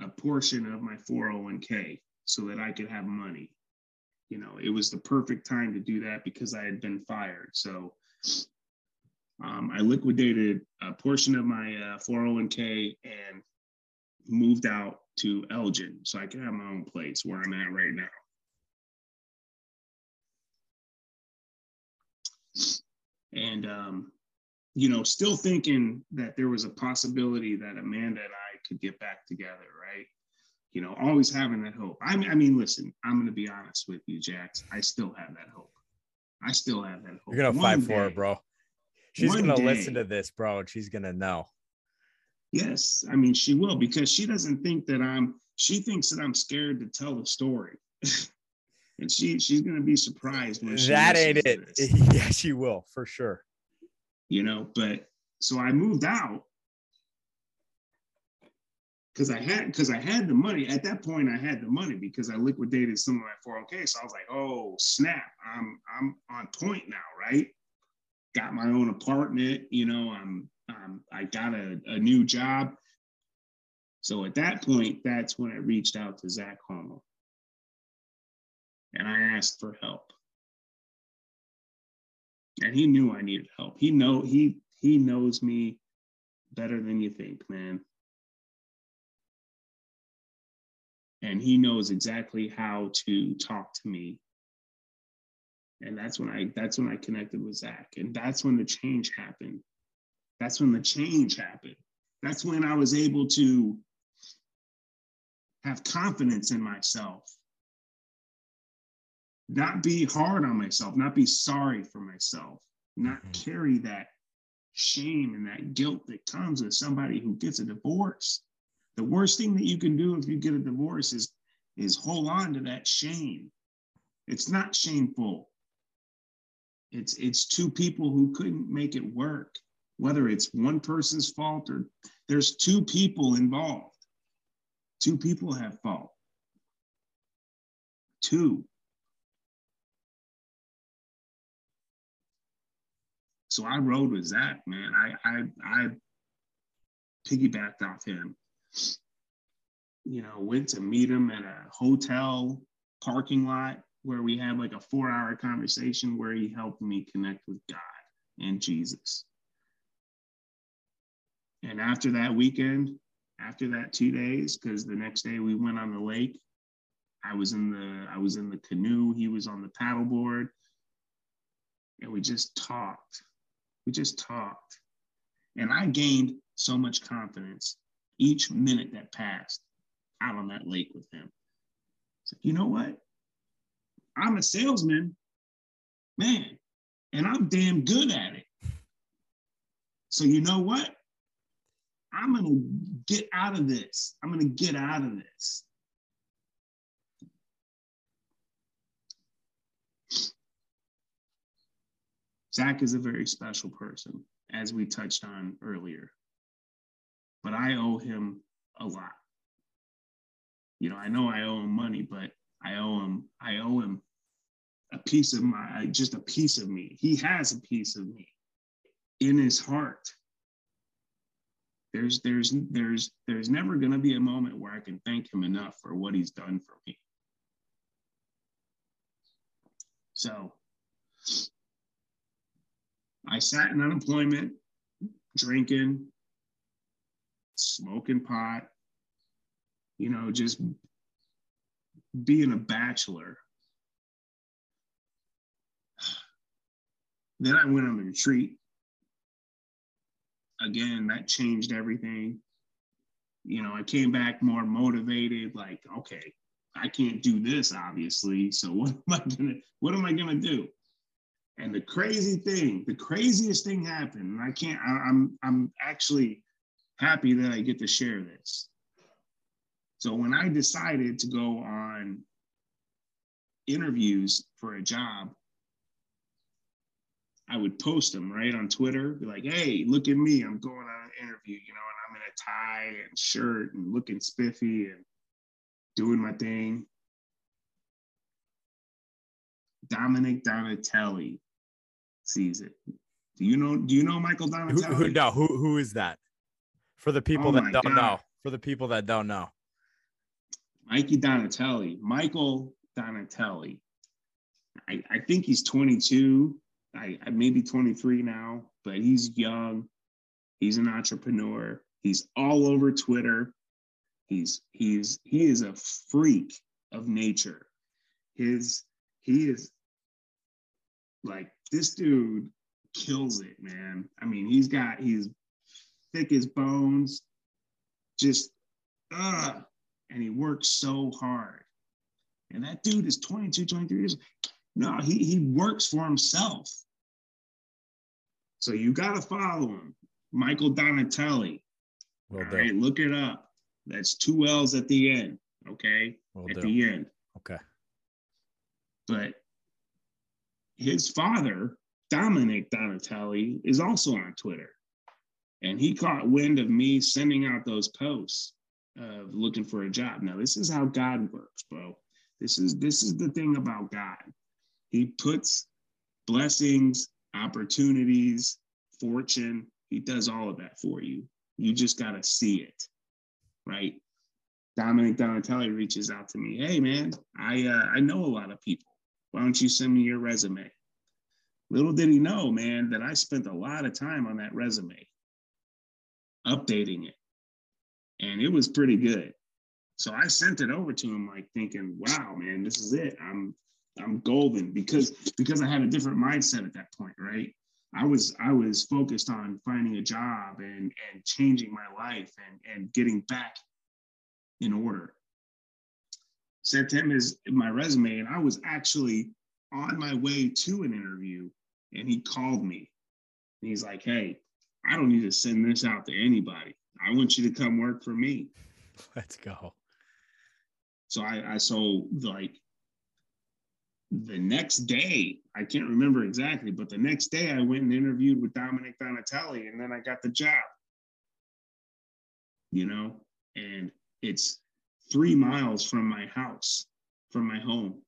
a portion of my 401k so that I could have money. You know, it was the perfect time to do that because I had been fired. So um, I liquidated a portion of my uh, 401k and moved out to Elgin so I can have my own place where I'm at right now. And, um, you know, still thinking that there was a possibility that Amanda and I could get back together, right? You know, always having that hope. I mean, I mean, listen, I'm going to be honest with you, Jax. I still have that hope. I still have that hope. You're going to fight for her, bro. She's going to listen to this, bro, and she's going to know. Yes, I mean she will because she doesn't think that I'm. She thinks that I'm scared to tell the story, and she she's gonna be surprised when that ain't it. Yeah, she will for sure. You know, but so I moved out because I had because I had the money at that point. I had the money because I liquidated some of my 401k. So I was like, oh snap, I'm I'm on point now, right? Got my own apartment. You know, I'm um, I got a, a new job. So at that point, that's when I reached out to Zach Homol. And I asked for help. And he knew I needed help. He know he he knows me better than you think, man. And he knows exactly how to talk to me And that's when I that's when I connected with Zach. And that's when the change happened. That's when the change happened. That's when I was able to have confidence in myself. Not be hard on myself, not be sorry for myself, not mm-hmm. carry that shame and that guilt that comes with somebody who gets a divorce. The worst thing that you can do if you get a divorce is is hold on to that shame. It's not shameful. It's it's two people who couldn't make it work, whether it's one person's fault or there's two people involved. Two people have fault. Two. So I rode with Zach, man. I I I piggybacked off him you know, went to meet him at a hotel parking lot where we had like a four hour conversation where he helped me connect with God and Jesus. And after that weekend, after that two days, because the next day we went on the lake, I was in the I was in the canoe, he was on the paddleboard, and we just talked. We just talked. And I gained so much confidence each minute that passed out on that lake with him. So, you know what? I'm a salesman, man, and I'm damn good at it. So, you know what? I'm going to get out of this. I'm going to get out of this. Zach is a very special person, as we touched on earlier. But I owe him a lot you know, I know I owe him money, but I owe him, I owe him a piece of my, uh, just a piece of me. He has a piece of me in his heart. There's, there's, there's, there's never going to be a moment where I can thank him enough for what he's done for me. So I sat in unemployment, drinking, smoking pot, you know, just being a bachelor. Then I went on a retreat. Again, that changed everything. You know, I came back more motivated, like, okay, I can't do this, obviously. So what am I gonna what am I gonna do? And the crazy thing, the craziest thing happened, and I can't, I, I'm I'm actually happy that I get to share this. So when I decided to go on interviews for a job, I would post them right on Twitter, be like, hey, look at me, I'm going on an interview, you know, and I'm in a tie and shirt and looking spiffy and doing my thing. Dominic Donatelli sees it. Do you know? Do you know Michael Donatelli? Who, who, no, who who is that? For the people oh that don't God. know. For the people that don't know. Mikey Donatelli, Michael Donatelli. I, I think he's 22. I, I maybe 23 now, but he's young. He's an entrepreneur. He's all over Twitter. He's he's he is a freak of nature. His he is like this dude kills it, man. I mean, he's got he's thick as bones, just uh and he works so hard. And that dude is 22, 23 years. No, he, he works for himself. So you got to follow him. Michael Donatelli. Well All right, look it up. That's two L's at the end. Okay. Well at done. the end. Okay. But his father, Dominic Donatelli, is also on Twitter. And he caught wind of me sending out those posts of looking for a job. Now, this is how God works, bro. This is this is the thing about God. He puts blessings, opportunities, fortune. He does all of that for you. You just got to see it, right? Dominic Donatelli reaches out to me. Hey, man, I uh, I know a lot of people. Why don't you send me your resume? Little did he know, man, that I spent a lot of time on that resume, updating it, and it was pretty good. So I sent it over to him, like thinking, "Wow, man, this is it. I'm I'm golden because because I had a different mindset at that point, right? I was I was focused on finding a job and and changing my life and and getting back in order. Sent him his my resume, and I was actually on my way to an interview, and he called me. And he's like, "Hey, I don't need to send this out to anybody. I want you to come work for me." Let's go. So I, I so like the next day, I can't remember exactly, but the next day I went and interviewed with Dominic Donatelli and then I got the job. You know, and it's three miles from my house, from my home.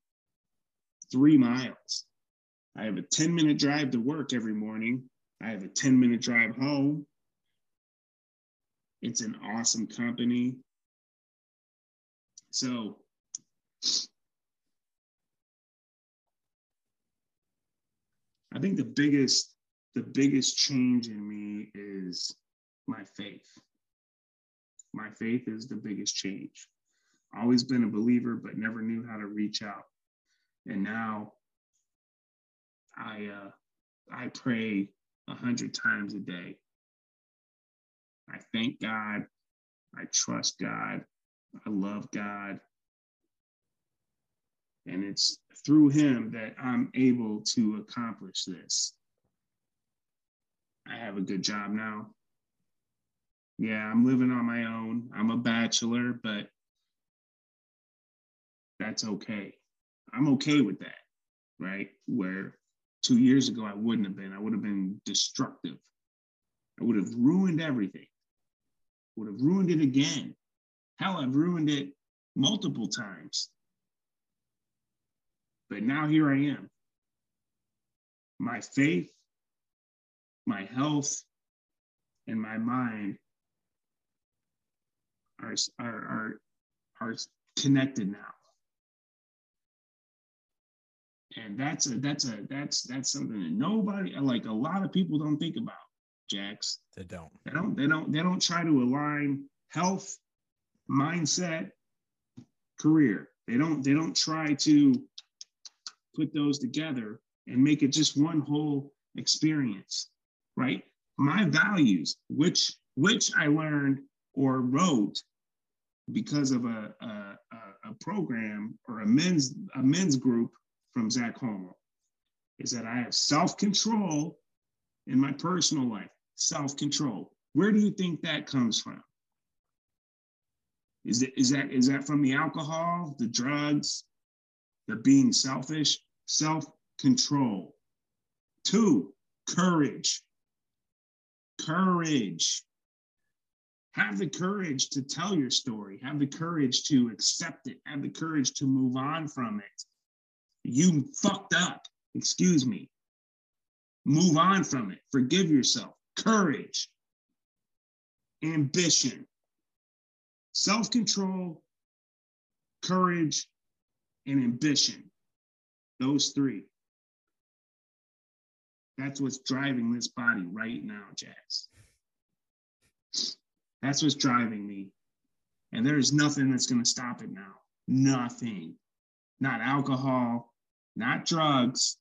Three miles. I have a 10 minute drive to work every morning. I have a 10 minute drive home. It's an awesome company. So I think the biggest the biggest change in me is my faith. My faith is the biggest change. Always been a believer, but never knew how to reach out. And now I uh, I pray a hundred times a day. I thank God. I trust God. I love God. And it's through him that I'm able to accomplish this. I have a good job now. Yeah, I'm living on my own. I'm a bachelor, but that's okay. I'm okay with that, right? Where two years ago I wouldn't have been. I would have been destructive. I would have ruined everything. Would have ruined it again. Hell, I've ruined it multiple times. But now here I am. My faith, my health, and my mind are, are, are, are connected now. And that's a that's a that's that's something that nobody like a lot of people don't think about, Jax. They don't. They don't they don't they don't try to align health, mindset, career. They don't they don't try to put those together and make it just one whole experience, right? My values, which which I learned or wrote because of a, a, a program or a men's a men's group from Zach Homol, is that I have self-control in my personal life. Self-control. Where do you think that comes from? Is, it, is that is that from the alcohol, the drugs, the being selfish? self control. Two, courage. Courage. Have the courage to tell your story, have the courage to accept it, have the courage to move on from it. You fucked up, excuse me. Move on from it, forgive yourself. Courage, ambition, self control, courage, and ambition. Those three. That's what's driving this body right now, Jax. That's what's driving me. And there's nothing that's going to stop it now. Nothing. Not alcohol, not drugs.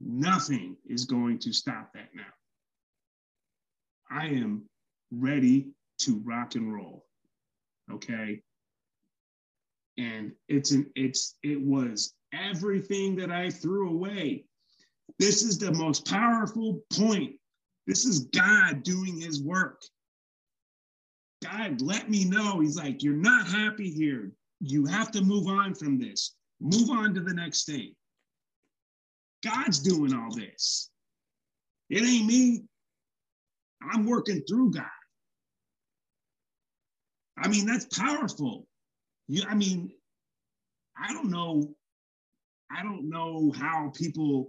Nothing is going to stop that now. I am ready to rock and roll. Okay. And it's an it's it was everything that I threw away. This is the most powerful point. This is God doing his work. God let me know. He's like, You're not happy here. You have to move on from this, move on to the next thing. God's doing all this. It ain't me. I'm working through God. I mean, that's powerful. You, I mean, I don't know I don't know how people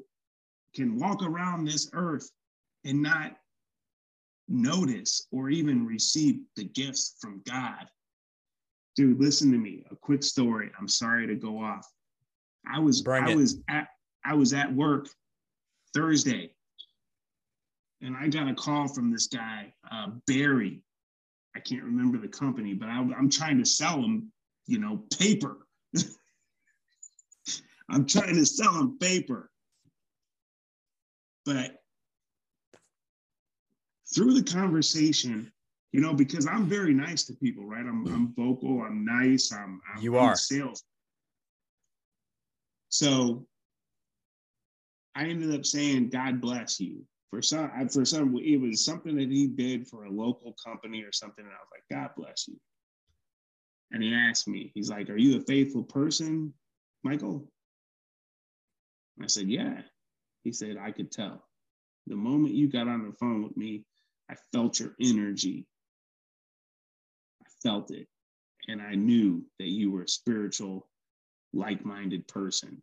can walk around this earth and not notice or even receive the gifts from God. Dude, listen to me. A quick story. I'm sorry to go off. I was Bring I it. was at I was at work Thursday, and I got a call from this guy uh, Barry. I can't remember the company, but I, I'm trying to sell him, you know, paper. I'm trying to sell him paper. But through the conversation, you know, because I'm very nice to people, right? I'm, I'm vocal, I'm nice, I'm, I'm you are sales. So I ended up saying, God bless you. For some, for some, it was something that he did for a local company or something. And I was like, God bless you. And he asked me, he's like, Are you a faithful person, Michael? I said, Yeah. He said, I could tell. The moment you got on the phone with me, I felt your energy. I felt it. And I knew that you were spiritual, like minded person.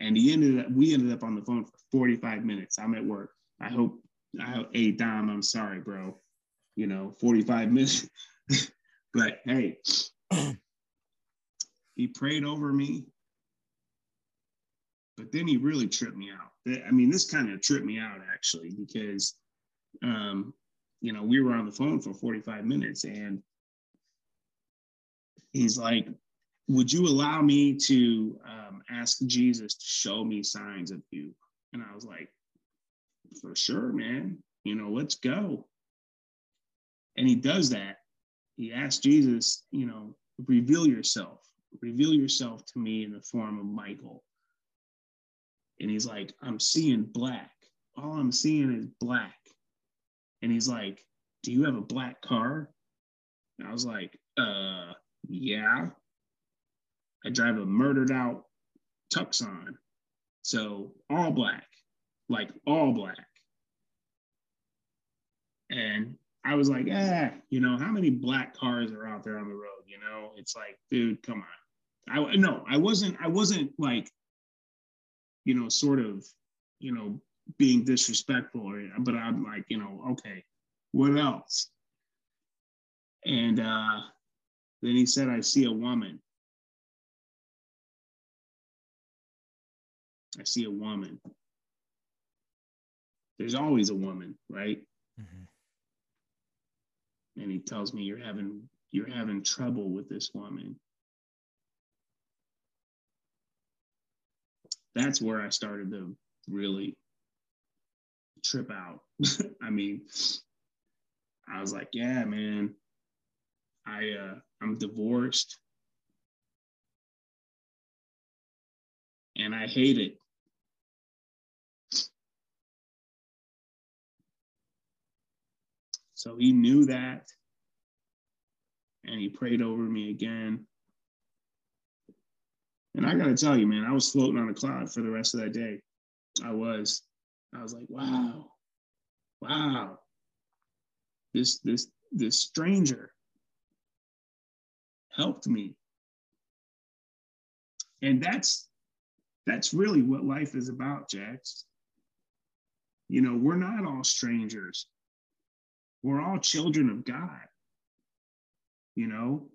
And he ended up, we ended up on the phone for 45 minutes. I'm at work. I hope, I hope, hey, Dom, I'm sorry, bro. You know, 45 minutes. but hey, he prayed over me. But then he really tripped me out. I mean, this kind of tripped me out actually, because um, you know, we were on the phone for 45 minutes and he's like, Would you allow me to um, ask Jesus to show me signs of you? And I was like, For sure, man. You know, let's go. And he does that. He asks Jesus, you know, reveal yourself, reveal yourself to me in the form of Michael. And he's like, I'm seeing black. All I'm seeing is black. And he's like, Do you have a black car? And I was like, Uh, yeah. I drive a murdered out Tucson. So all black, like all black. And I was like, ah, you know, how many black cars are out there on the road? You know, it's like, dude, come on. I no, I wasn't, I wasn't like, you know, sort of, you know, being disrespectful or but I'm like, you know, okay, what else? And uh then he said, I see a woman. I see a woman. There's always a woman, right? Mm-hmm. And he tells me you're having you're having trouble with this woman. That's where I started to really trip out. I mean, I was like, yeah, man, I uh, I'm divorced, and I hate it. So he knew that, and he prayed over me again. And I got to tell you, man, I was floating on a cloud for the rest of that day. I was. I was like, wow, wow, this this this stranger helped me. And that's that's really what life is about, Jax. You know, we're not all strangers. We're all children of God. You know,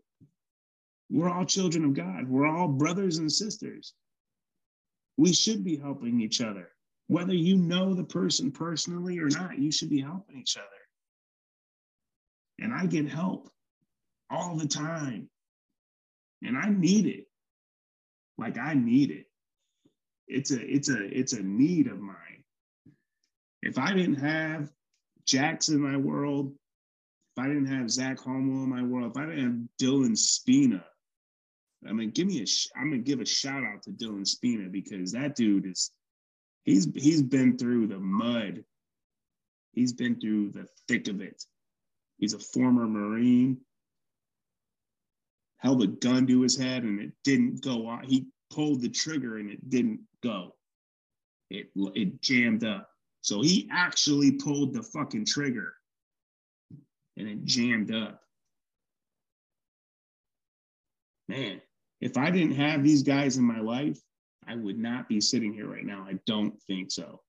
we're all children of God. We're all brothers and sisters. We should be helping each other. Whether you know the person personally or not, you should be helping each other. And I get help all the time. And I need it. Like I need it. It's a it's a it's a need of mine. If I didn't have Jackson in my world, if I didn't have Zach Homol in my world, if I didn't have Dylan Spina, I mean, give me a. I'm gonna give a shout out to Dylan Spina because that dude is he's he's been through the mud. He's been through the thick of it. He's a former Marine. Held a gun to his head and it didn't go on. He pulled the trigger and it didn't go. It it jammed up. So he actually pulled the fucking trigger and it jammed up. Man, if I didn't have these guys in my life, I would not be sitting here right now. I don't think so.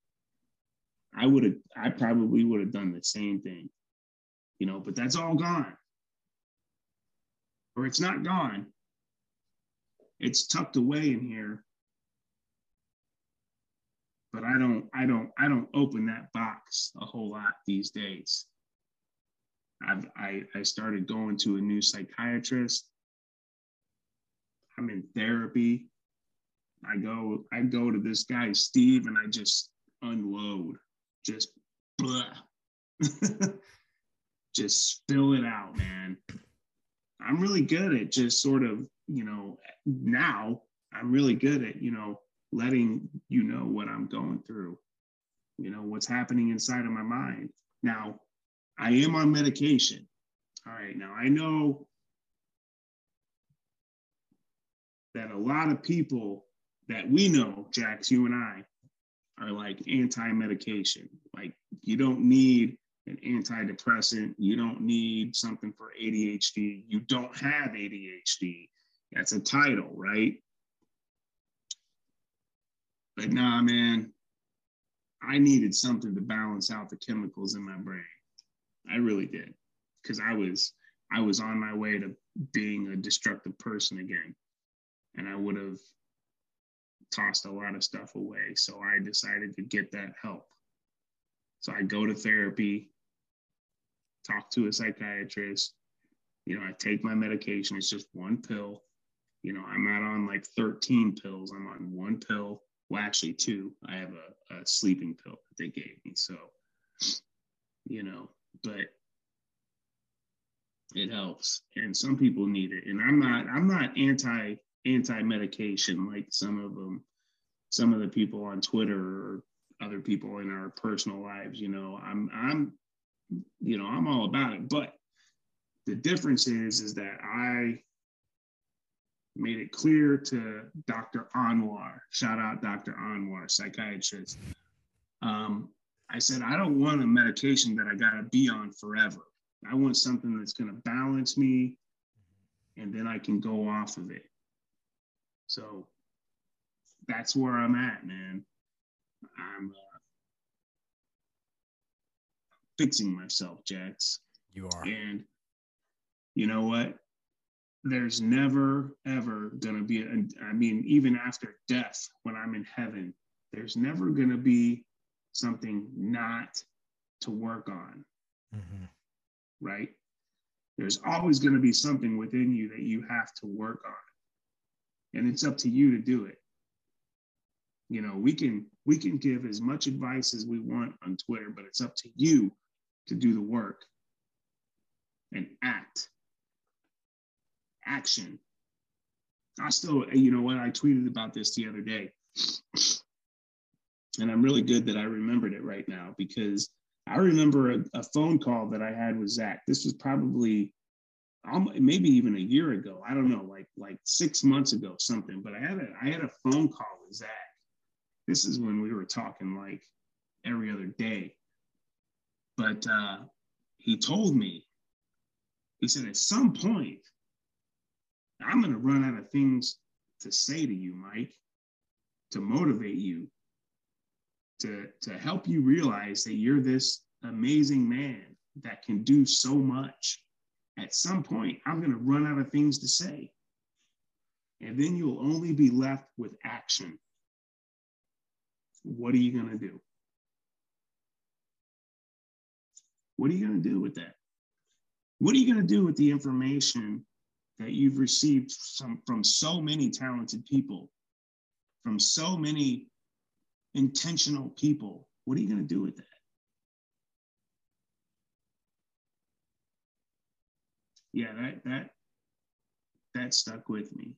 I would have, I probably would have done the same thing, you know, but that's all gone. Or it's not gone. It's tucked away in here. But I don't, I don't, I don't open that box a whole lot these days. I've, I, I started going to a new psychiatrist. I'm in therapy. I go, I go to this guy, Steve, and I just unload, just blah. just spill it out, man. I'm really good at just sort of, you know, now I'm really good at, you know, letting you know what I'm going through, you know, what's happening inside of my mind. Now, I am on medication. All right. Now, I know that a lot of people that we know, Jax, you and I, are like anti medication. Like, you don't need an antidepressant. You don't need something for ADHD. You don't have ADHD. That's a title, right? But nah, man, I needed something to balance out the chemicals in my brain. I really did. Cause I was I was on my way to being a destructive person again. And I would have tossed a lot of stuff away. So I decided to get that help. So I go to therapy, talk to a psychiatrist. You know, I take my medication. It's just one pill. You know, I'm not on like 13 pills. I'm on one pill. Well, actually, two. I have a, a sleeping pill that they gave me. So, you know, but it helps. And some people need it. And I'm not, I'm not anti anti medication like some of them, some of the people on Twitter or other people in our personal lives. You know, I'm I'm you know, I'm all about it. But the difference is, is that I made it clear to Dr. Anwar, shout out Dr. Anwar, psychiatrist. Um, I said, I don't want a medication that I got to be on forever. I want something that's going to balance me and then I can go off of it. So that's where I'm at, man. I'm uh, fixing myself, Jax. You are. And you know what? There's never, ever going to be, a, I mean, even after death, when I'm in heaven, there's never going to be something not to work on. Mm-hmm. Right? There's always going to be something within you that you have to work on. And it's up to you to do it. You know, we can we can give as much advice as we want on Twitter, but it's up to you to do the work and act. Action. I still, you know what, I tweeted about this the other day. And I'm really good that I remembered it right now because I remember a, a phone call that I had with Zach. This was probably um, maybe even a year ago. I don't know, like like six months ago, something. But I had a I had a phone call with Zach. This is when we were talking like every other day. But uh, he told me, he said, at some point, I'm going to run out of things to say to you, Mike, to motivate you, to, to help you realize that you're this amazing man that can do so much. At some point, I'm going to run out of things to say. And then you'll only be left with action. What are you going to do? What are you going to do with that? What are you going to do with the information that you've received from, from so many talented people, from so many intentional people? What are you going to do with that? Yeah, that that that stuck with me.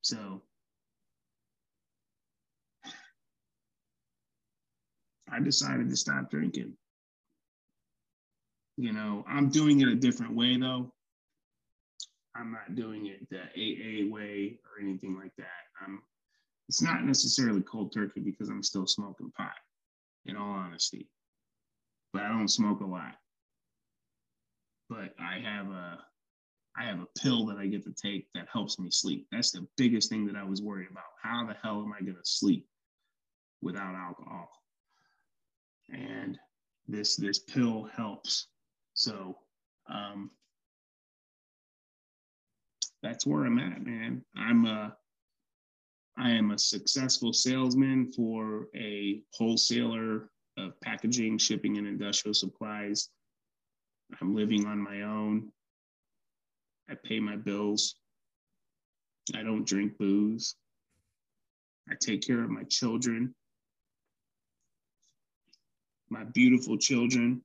So I decided to stop drinking. You know, I'm doing it a different way though. I'm not doing it the AA way or anything like that. I'm it's not necessarily cold turkey because I'm still smoking pot, in all honesty. But I don't smoke a lot. But I have a I have a pill that I get to take that helps me sleep. That's the biggest thing that I was worried about. How the hell am I going to sleep without alcohol? And this this pill helps. So um, that's where I'm at, man. I'm a, I am a successful salesman for a wholesaler of packaging, shipping, and industrial supplies. I'm living on my own. I pay my bills. I don't drink booze. I take care of my children, my beautiful children.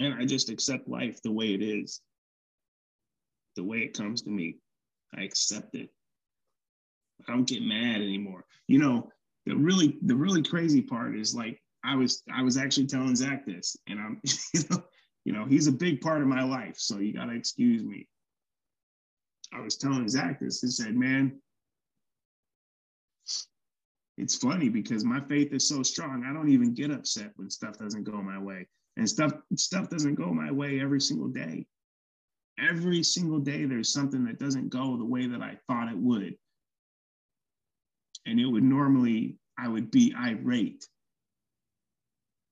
And I just accept life the way it is, the way it comes to me. I accept it. I don't get mad anymore. You know, the really the really crazy part is like I was I was actually telling Zach this, and I'm you know you know he's a big part of my life, so you gotta excuse me. I was telling Zach this and said, man, it's funny because my faith is so strong. I don't even get upset when stuff doesn't go my way, and stuff stuff doesn't go my way every single day. Every single day, there's something that doesn't go the way that I thought it would and it would normally I would be irate.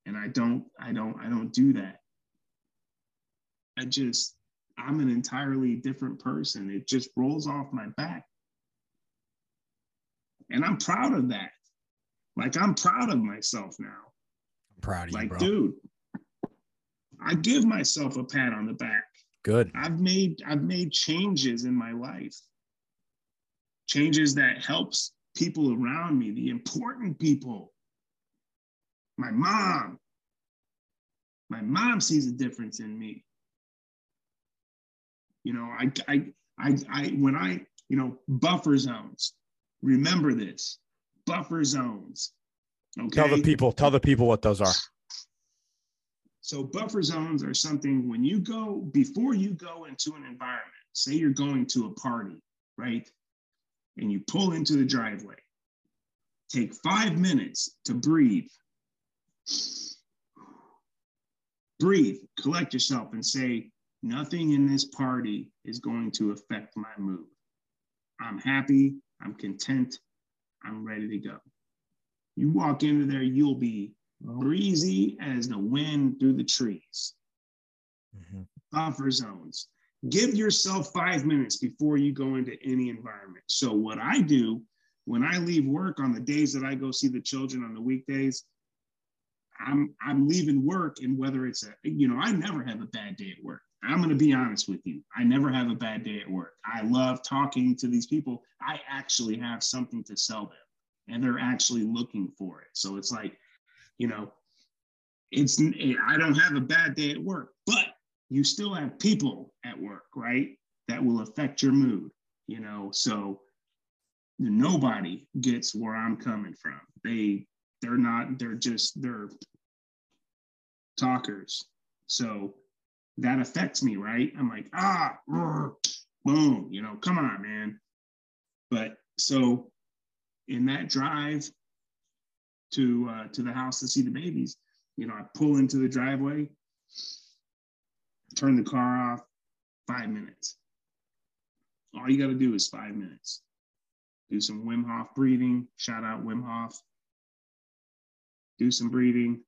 And I don't, I don't, I don't do that. I just, I'm an entirely different person. It just rolls off my back. And I'm proud of that. Like I'm proud of myself now. I'm proud of like, you, bro. dude, I give myself a pat on the back. Good. I've made I've made changes in my life. Changes that helps people around me, the important people. My mom. My mom sees a difference in me. You know, I, I, I, I, when I, you know, buffer zones. Remember this, buffer zones. Okay. Tell the people. Tell the people what those are. So buffer zones are something when you go before you go into an environment. Say you're going to a party, right? and you pull into the driveway. Take five minutes to breathe. Breathe, collect yourself, and say, Nothing in this party is going to affect my mood. I'm happy, I'm content, I'm ready to go. You walk into there, you'll be breezy as the wind through the trees. Mm-hmm. Buffer zones give yourself five minutes before you go into any environment. So, what I do when I leave work on the days that I go see the children on the weekdays, I'm I'm leaving work, and whether it's a you know I never have a bad day at work. I'm going to be honest with you. I never have a bad day at work. I love talking to these people. I actually have something to sell them, and they're actually looking for it. So it's like, you know, it's I don't have a bad day at work, but you still have people at work, right? That will affect your mood, you know. So nobody gets where I'm coming from. They they're not, they're just they're talkers. So that affects me, right? I'm like, ah, boom, you know, come on, man. But so in that drive to uh, to the house to see the babies, you know, I pull into the driveway, turn the car off, five minutes. All you got to do is five minutes. Do some Wim Hof breathing. Shout out Wim Hof. Do some breathing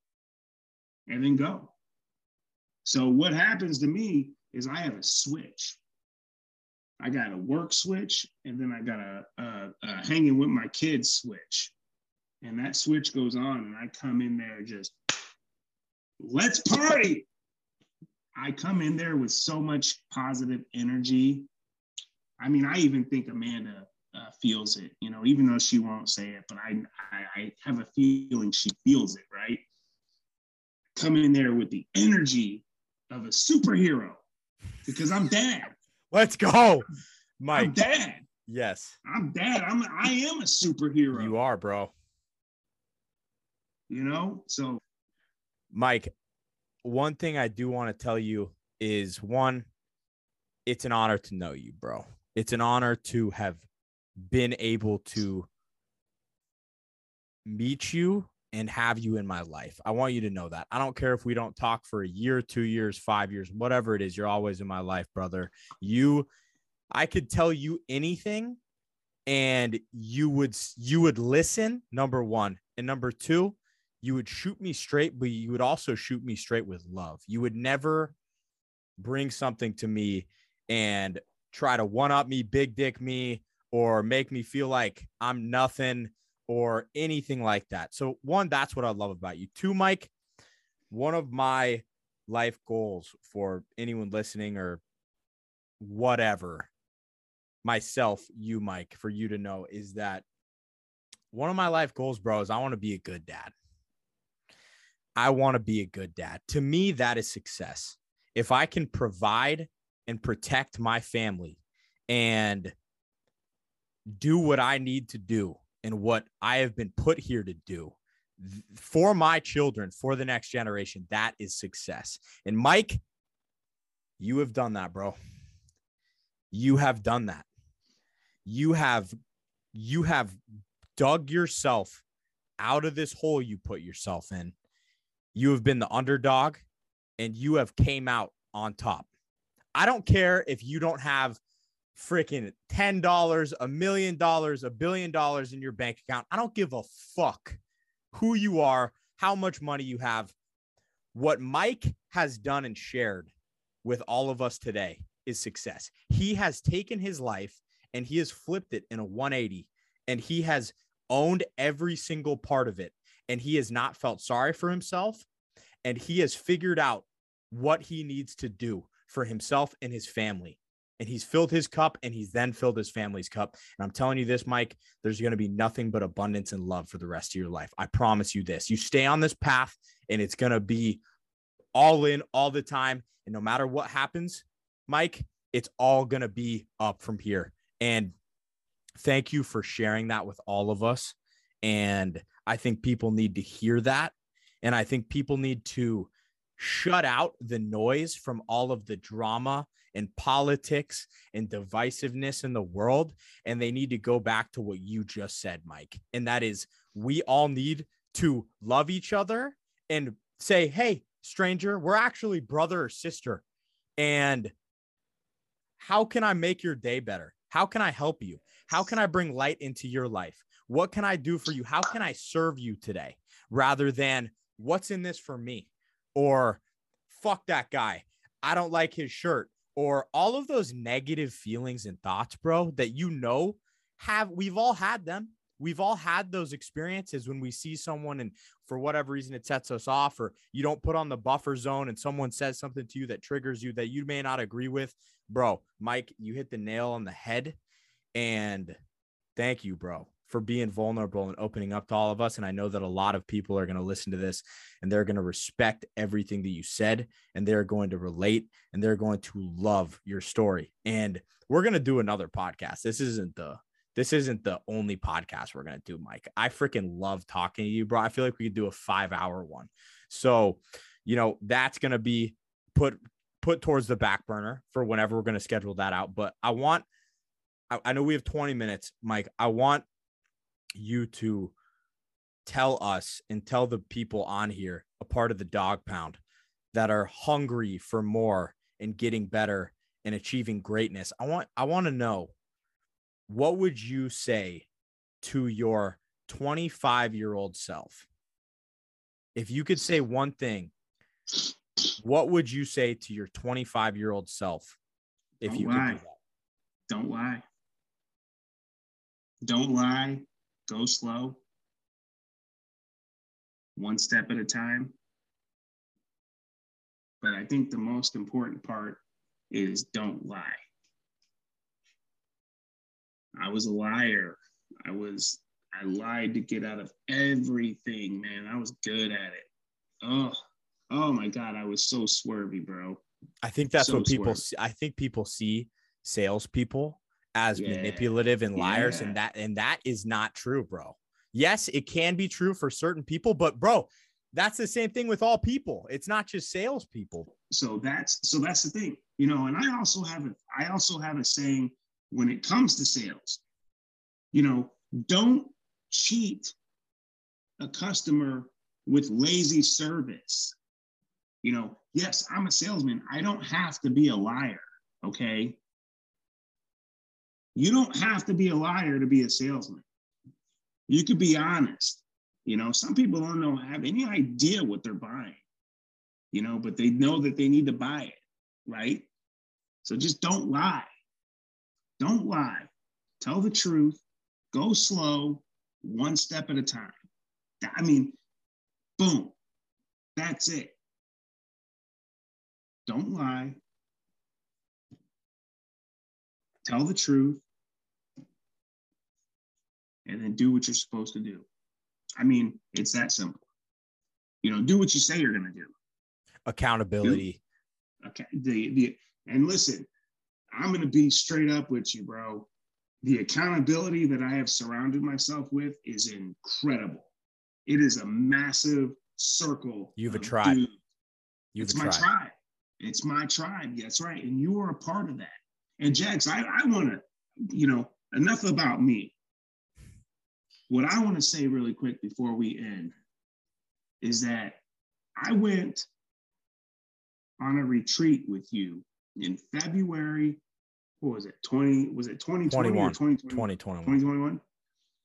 and then go. So, what happens to me is I have a switch. I got a work switch, and then I got a, a, a hanging with my kids switch. And that switch goes on, and I come in there just, let's party. I come in there with so much positive energy. I mean, I even think Amanda uh, feels it, you know, even though she won't say it, but I, I, I have a feeling she feels it, right? Come in there with the energy of a superhero because I'm dad. Let's go, Mike. I'm dad. Yes. I'm dad. I'm I am a superhero. You are, bro. You know, so Mike, one thing I do want to tell you is one, it's an honor to know you, bro. It's an honor to have been able to meet you and have you in my life. I want you to know that. I don't care if we don't talk for a year, two years, five years, whatever it is, you're always in my life, brother. You, I could tell you anything and you would you would listen number 1 and number 2 you would shoot me straight, but you would also shoot me straight with love. You would never bring something to me and try to one up me, big dick me, or make me feel like I'm nothing or anything like that. So, one, that's what I love about you. Two, Mike, one of my life goals for anyone listening or whatever myself, you, Mike, for you to know is that one of my life goals, bro, is I want to be a good dad. I want to be a good dad. To me, that is success. If I can provide and protect my family and do what I need to do and what I have been put here to do for my children, for the next generation, that is success. And Mike, you have done that, bro. You have done that. You have you have dug yourself out of this hole you put yourself in. You have been the underdog and you have came out on top. I don't care if you don't have freaking $10, a million dollars, a billion dollars in your bank account. I don't give a fuck who you are, how much money you have. What Mike has done and shared with all of us today is success. He has taken his life and he has flipped it in a 180 and he has owned every single part of it and he has not felt sorry for himself and he has figured out what he needs to do for himself and his family and he's filled his cup and he's then filled his family's cup. And I'm telling you this, Mike, there's going to be nothing but abundance and love for the rest of your life. I promise you this. You stay on this path and it's going to be all in all the time. And no matter what happens, Mike, it's all going to be up from here. And thank you for sharing that with all of us. And I think people need to hear that. And I think people need to shut out the noise from all of the drama and politics and divisiveness in the world. And they need to go back to what you just said, Mike. And that is we all need to love each other and say, hey, stranger, we're actually brother or sister. And how can I make your day better? How can I help you? How can I bring light into your life? What can I do for you? How can I serve you today? Rather than what's in this for me? Or fuck that guy. I don't like his shirt or all of those negative feelings and thoughts, bro, that you know have we've all had them. We've all had those experiences when we see someone and for whatever reason it sets us off, or you don't put on the buffer zone and someone says something to you that triggers you that you may not agree with. Bro, Mike, you hit the nail on the head. And thank you, bro for being vulnerable and opening up to all of us. And I know that a lot of people are going to listen to this and they're going to respect everything that you said and they're going to relate and they're going to love your story. And we're going to do another podcast. This isn't the this isn't the only podcast we're going to do, Mike. I freaking love talking to you, bro. I feel like we could do a 5-hour one. So, you know, that's going to be put put towards the back burner for whenever we're going to schedule that out, but I want I know we have 20 minutes, Mike. I want you to tell us and tell the people on here, a part of the dog pound, that are hungry for more and getting better and achieving greatness. I want I want to know what would you say to your 25 year old self? If you could say one thing, what would you say to your 25 year old self if Don't you lie. could do that? Don't lie. Don't lie. Go slow. One step at a time. But I think the most important part is don't lie. I was a liar. I was, I lied to get out of everything, man. I was good at it. Oh, oh my God. I was so swervy, bro. I think that's So what people swerve. see. I think people see salespeople as Yeah. manipulative and liars, Yeah. and that and that is not true, bro. Yes, it can be true for certain people, but bro, that's the same thing with all people. It's not just salespeople. so that's so that's the thing you know and i also have a i also have a saying when it comes to sales you know don't cheat a customer with lazy service you know yes i'm a salesman i don't have to be a liar okay you don't have to be a liar to be a salesman you could be honest you know some people don't know have any idea what they're buying you know, but they know that they need to buy it, right? So just don't lie. Don't lie. Tell the truth. Go slow, one step at a time. I mean, boom. That's it. Don't lie. Tell the truth. And then do what you're supposed to do. I mean, it's that simple. You know, do what you say you're going to do. Accountability. Do, okay. The the and listen, I'm going to be straight up with you, bro. The accountability that I have surrounded myself with is incredible. It is a massive circle. You've a tribe. Dude. You've it's a my tribe. tribe. It's my tribe. That's right. And you are a part of that. And Jax, I, I want to, you know, enough about me. What I want to say really quick before we end is that I went on a retreat with you in February. What was it? 20, was it 2020 or 2021? 2021.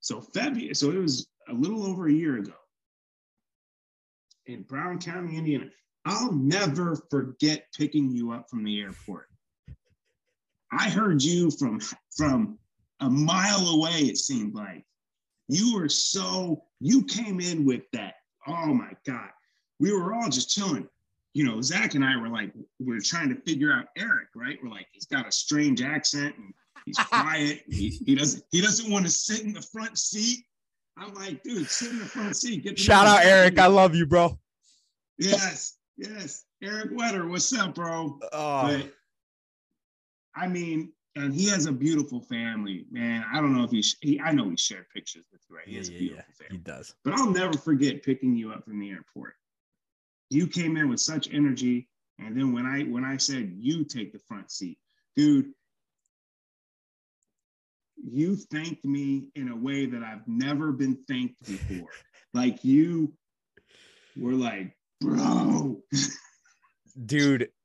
So February, so it was a little over a year ago in Brown County, Indiana. I'll never forget picking you up from the airport. I heard you from from a mile away, it seemed like. You were so, you came in with that. Oh my God. We were all just chilling. You know, Zach and I were like, we are trying to figure out Eric, right? We're like, he's got a strange accent and he's quiet. he, he doesn't he doesn't want to sit in the front seat. I'm like, dude, sit in the front seat. Get Shout out Eric. I love you, bro. Yes, yes. Eric Wetter, what's up, bro? Oh. But, I mean, and he has a beautiful family, man. I don't know if he, he I know he shared pictures with you, right? He has yeah, a beautiful yeah, family. He does. But I'll never forget picking you up from the airport. You came in with such energy, and then when I when I said you take the front seat, dude, you thanked me in a way that I've never been thanked before. like you were like, bro, dude.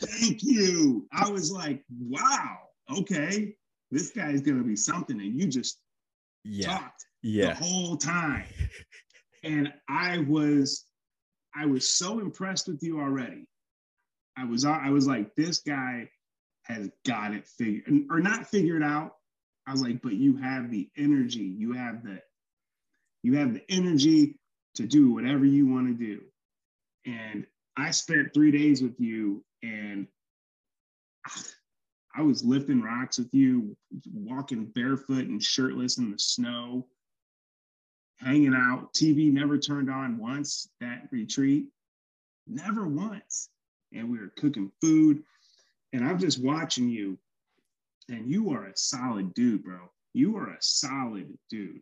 Thank you. I was like, wow okay, this guy's gonna be something, and you just yeah. talked yeah. the whole time. and I was, I was so impressed with you already. I was, I was like, this guy has got it figured, or not figured out. I was like, but you have the energy, you have the, you have the energy to do whatever you want to do. And I spent three days with you, and ah, I was lifting rocks with you, walking barefoot and shirtless in the snow, hanging out. TV never turned on once that retreat, never once. And we were cooking food. And I'm just watching you. And you are a solid dude, bro. You are a solid dude.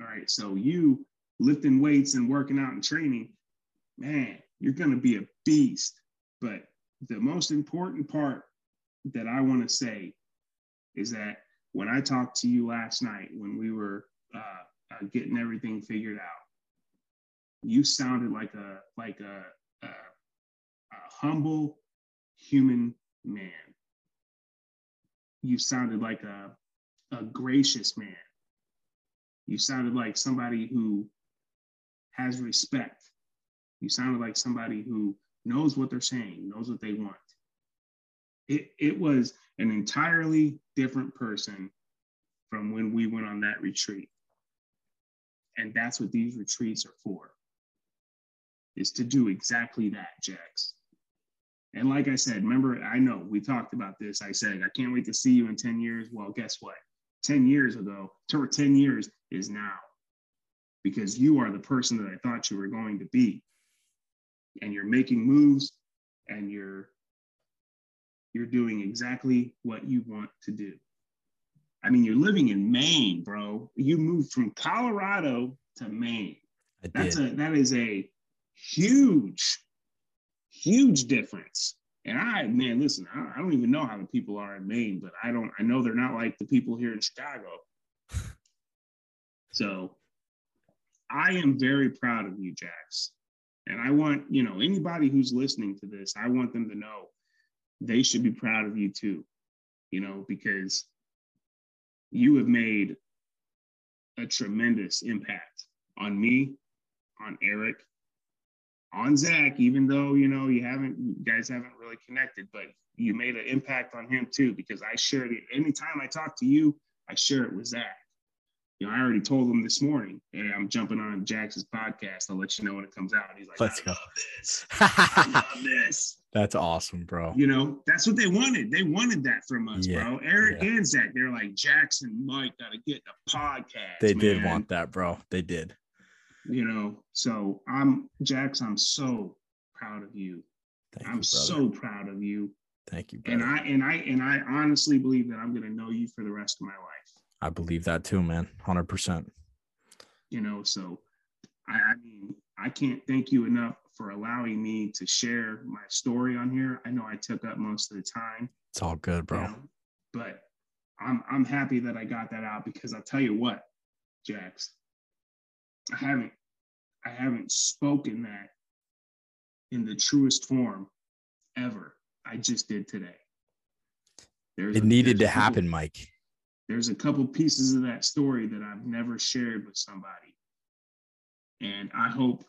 All right. So you lifting weights and working out and training, man, you're going to be a beast. But the most important part that I want to say is that when I talked to you last night, when we were uh, uh, getting everything figured out, you sounded like a like a, a, a humble human man. You sounded like a a gracious man. You sounded like somebody who has respect. You sounded like somebody who knows what they're saying, knows what they want it, it was an entirely different person from when we went on that retreat. And that's what these retreats are for, is to do exactly that, Jax. And like I said, remember, I know we talked about this. I said, I can't wait to see you in 10 years. Well, guess what? 10 years ago, 10 years is now because you are the person that I thought you were going to be. And you're making moves and you're you're doing exactly what you want to do. I mean, you're living in Maine, bro. You moved from Colorado to Maine. That's a that is a huge, huge difference. And I, man, listen, I, I don't even know how the people are in Maine, but I don't. I know they're not like the people here in Chicago. so, I am very proud of you, Jax. And I want you know anybody who's listening to this, I want them to know they should be proud of you too, you know, because you have made a tremendous impact on me, on Eric, on Zach, even though, you know, you haven't, you guys haven't really connected, but you made an impact on him too, because I shared it. Anytime I talk to you, I share it with Zach. You know, I already told him this morning, hey, I'm jumping on Jax's podcast. I'll let you know when it comes out. He's like, Let's I go. love this. I love this. That's awesome, bro. You know, that's what they wanted. They wanted that from us, Yeah, bro. Eric yeah. and Zach, they're like, Jackson, Mike got to get the podcast. They did want that, bro. They did. you know. So I'm Jax. I'm so proud of you. Thank I'm you, so proud of you. Thank you, And. I and I and I honestly believe that I'm gonna know you for the rest of my life. I believe that too, man. Hundred percent. You know, so I, I mean, I can't thank you enough for allowing me to share my story on here. I know I took up most of the time, It's all good, you bro. know, but I'm I'm happy that I got that out because I'll tell you what, Jax, I haven't I haven't spoken that in the truest form ever. I just did today. There's It a- needed to happen, Mike. There's a couple pieces of that story that I've never shared with somebody. And I hope,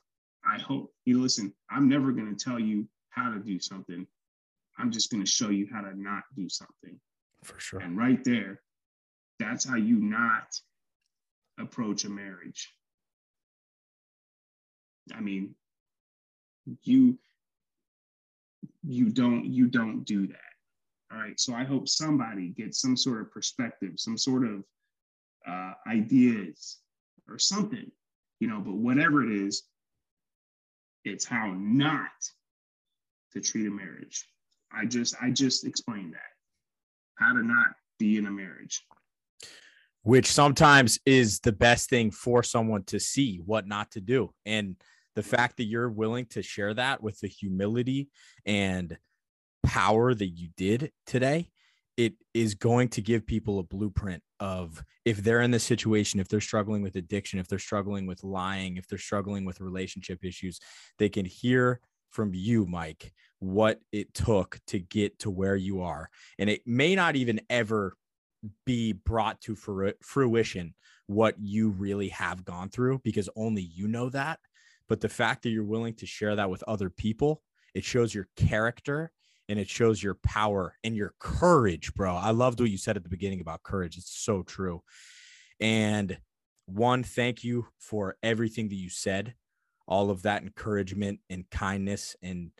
I hope you listen, I'm never going to tell you how to do something. I'm just going to show you how to not do something. For sure. And right there, that's how you not approach a marriage. I mean, you you don't you don't do that. All right. So I hope somebody gets some sort of perspective, some sort of uh, ideas or something, you know, but whatever it is, it's how not to treat a marriage. I just I just explained that. How to not be in a marriage. which sometimes is the best thing for someone to see what not to do. And the fact that you're willing to share that with the humility and power that you did today, it is going to give people a blueprint of if they're in this situation, if they're struggling with addiction, if they're struggling with lying, if they're struggling with relationship issues, they can hear from you, Mike, what it took to get to where you are. And it may not even ever be brought to fruition what you really have gone through because only you know that but the fact that you're willing to share that with other people it shows your character and it shows your power and your courage bro i loved what you said at the beginning about courage it's so true and one thank you for everything that you said all of that encouragement and kindness and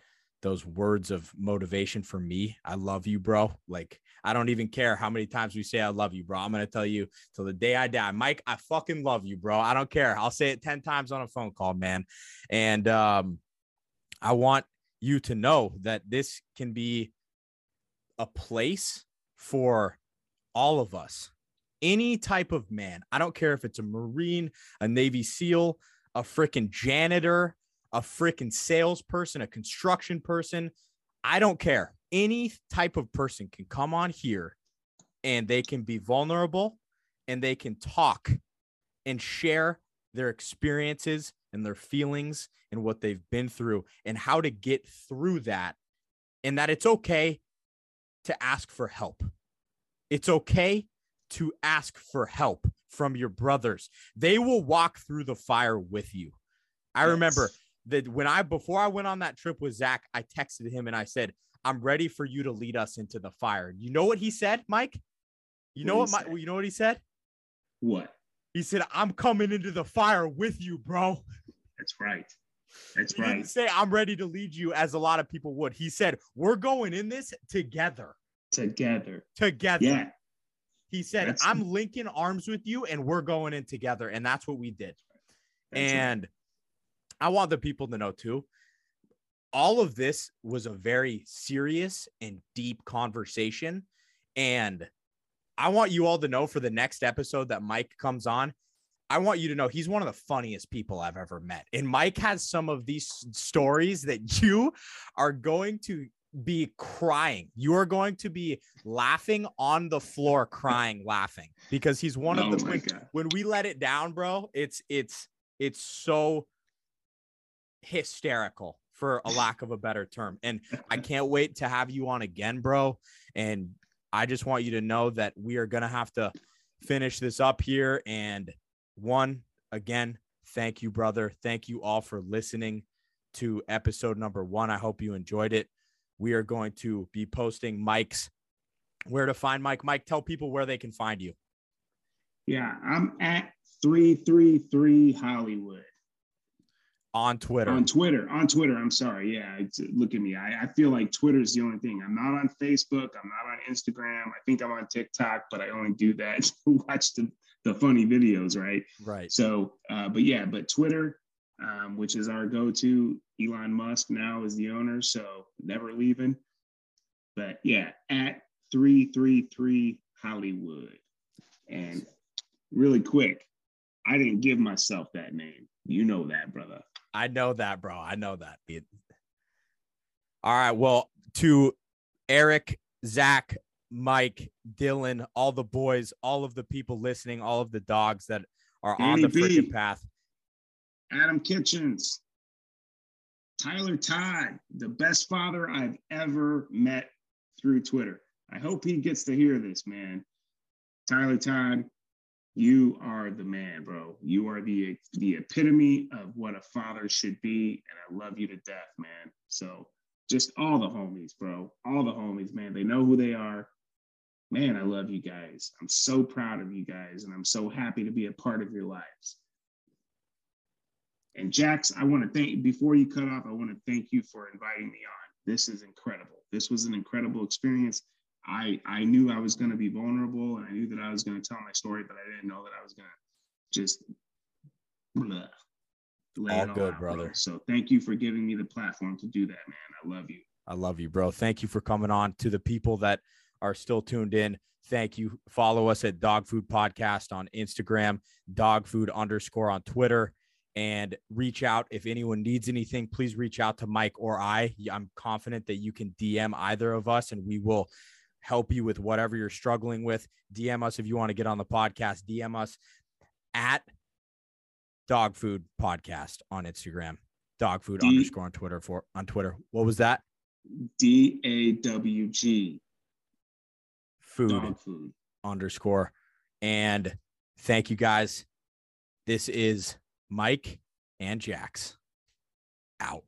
those words of motivation for me. I love you, bro. Like, I don't even care how many times we say I love you, bro. I'm going to tell you till the day I die. Mike, I fucking love you, bro. I don't care. I'll say it 10 times on a phone call, man. And um, I want you to know that this can be a place for all of us. Any type of man. I don't care if it's a Marine, a Navy SEAL, a freaking janitor, a freaking salesperson, a construction person. I don't care. Any type of person can come on here and they can be vulnerable and they can talk and share their experiences and their feelings and what they've been through and how to get through that. And that it's okay to ask for help. It's okay to ask for help from your brothers. They will walk through the fire with you. I remember that when I before I went on that trip with Zach, I texted him and I said, "I'm ready for you to lead us into the fire." You know what he said, Mike? You know what, Mike? You know what he said? What? He said, "I'm coming into the fire with you, bro." That's right. That's He right. didn't say, "I'm ready to lead you," as a lot of people would. He said, "We're going in this together, Together. together." Yeah. He said, That's- "I'm linking arms with you, and we're going in together," and that's what we did. That's right. and I want the people to know too. All of this was a very serious and deep conversation. And I want you all to know for the next episode that Mike comes on, I want you to know he's one of the funniest people I've ever met. And Mike has some of these stories that you are going to be crying. You are going to be laughing on the floor, crying, laughing because he's one oh of the when, when we let it down, bro, it's it's it's so hysterical for a lack of a better term. And I can't wait to have you on again, bro. And I just want you to know that we are going to have to finish this up here. And one, again, thank you, brother. Thank you all for listening to episode number one. I hope you enjoyed it. We are going to be posting Mike's where to find Mike. Mike, tell people where they can find you. Yeah, I'm at 333 Hollywood on Twitter. On Twitter. On Twitter. I'm sorry. Yeah. look at me. I, I feel like Twitter is the only thing. I'm not on Facebook. I'm not on Instagram. I think I'm on TikTok, but I only do that to watch the, the funny videos, right? Right. So, uh, but yeah, but Twitter, um, which is our go to, Elon Musk now is the owner. So never leaving. But yeah, at 333 Hollywood. And really quick, I didn't give myself that name. You know that, brother. I know that, bro. I know that. All right. Well, to Eric, Zach, Mike, Dylan, all the boys, all of the people listening, all of the dogs that are Danny on the freaking path. Adam Kitchens, Tyler Todd, the best father I've ever met through Twitter. I hope he gets to hear this, man. Tyler Todd, you are the man, bro. You are the the epitome of what a father should be, and I love you to death, man. So just all the homies, bro. All the homies, man. They know who they are. Man, I love you guys. I'm so proud of you guys, and I'm so happy to be a part of your lives. And Jax, I want to thank before you cut off, I want to thank you for inviting me on. This is incredible. This was an incredible experience. I I knew I was going to be vulnerable and I knew that I was going to tell my story, but I didn't know that I was going to just blah, all, good, out, brother. Bro. So thank you for giving me the platform to do that, man. I love you. I love you, bro. Thank you for coming on. To the people that are still tuned in, thank you. Follow us at Dawg Food Podcast on Instagram, Dawg Food underscore on Twitter, and reach out if anyone needs anything. Please reach out to Mike or I. I'm confident that you can DM either of us, and we will help you with whatever you're struggling with. DM us if you want to get on the podcast. DM us at Dawg Food Podcast on Instagram. Dawg Food D- underscore on Twitter for on Twitter. What was that? D A W G. Food, Dawg food underscore. And thank you guys. This is Mike and Jax out.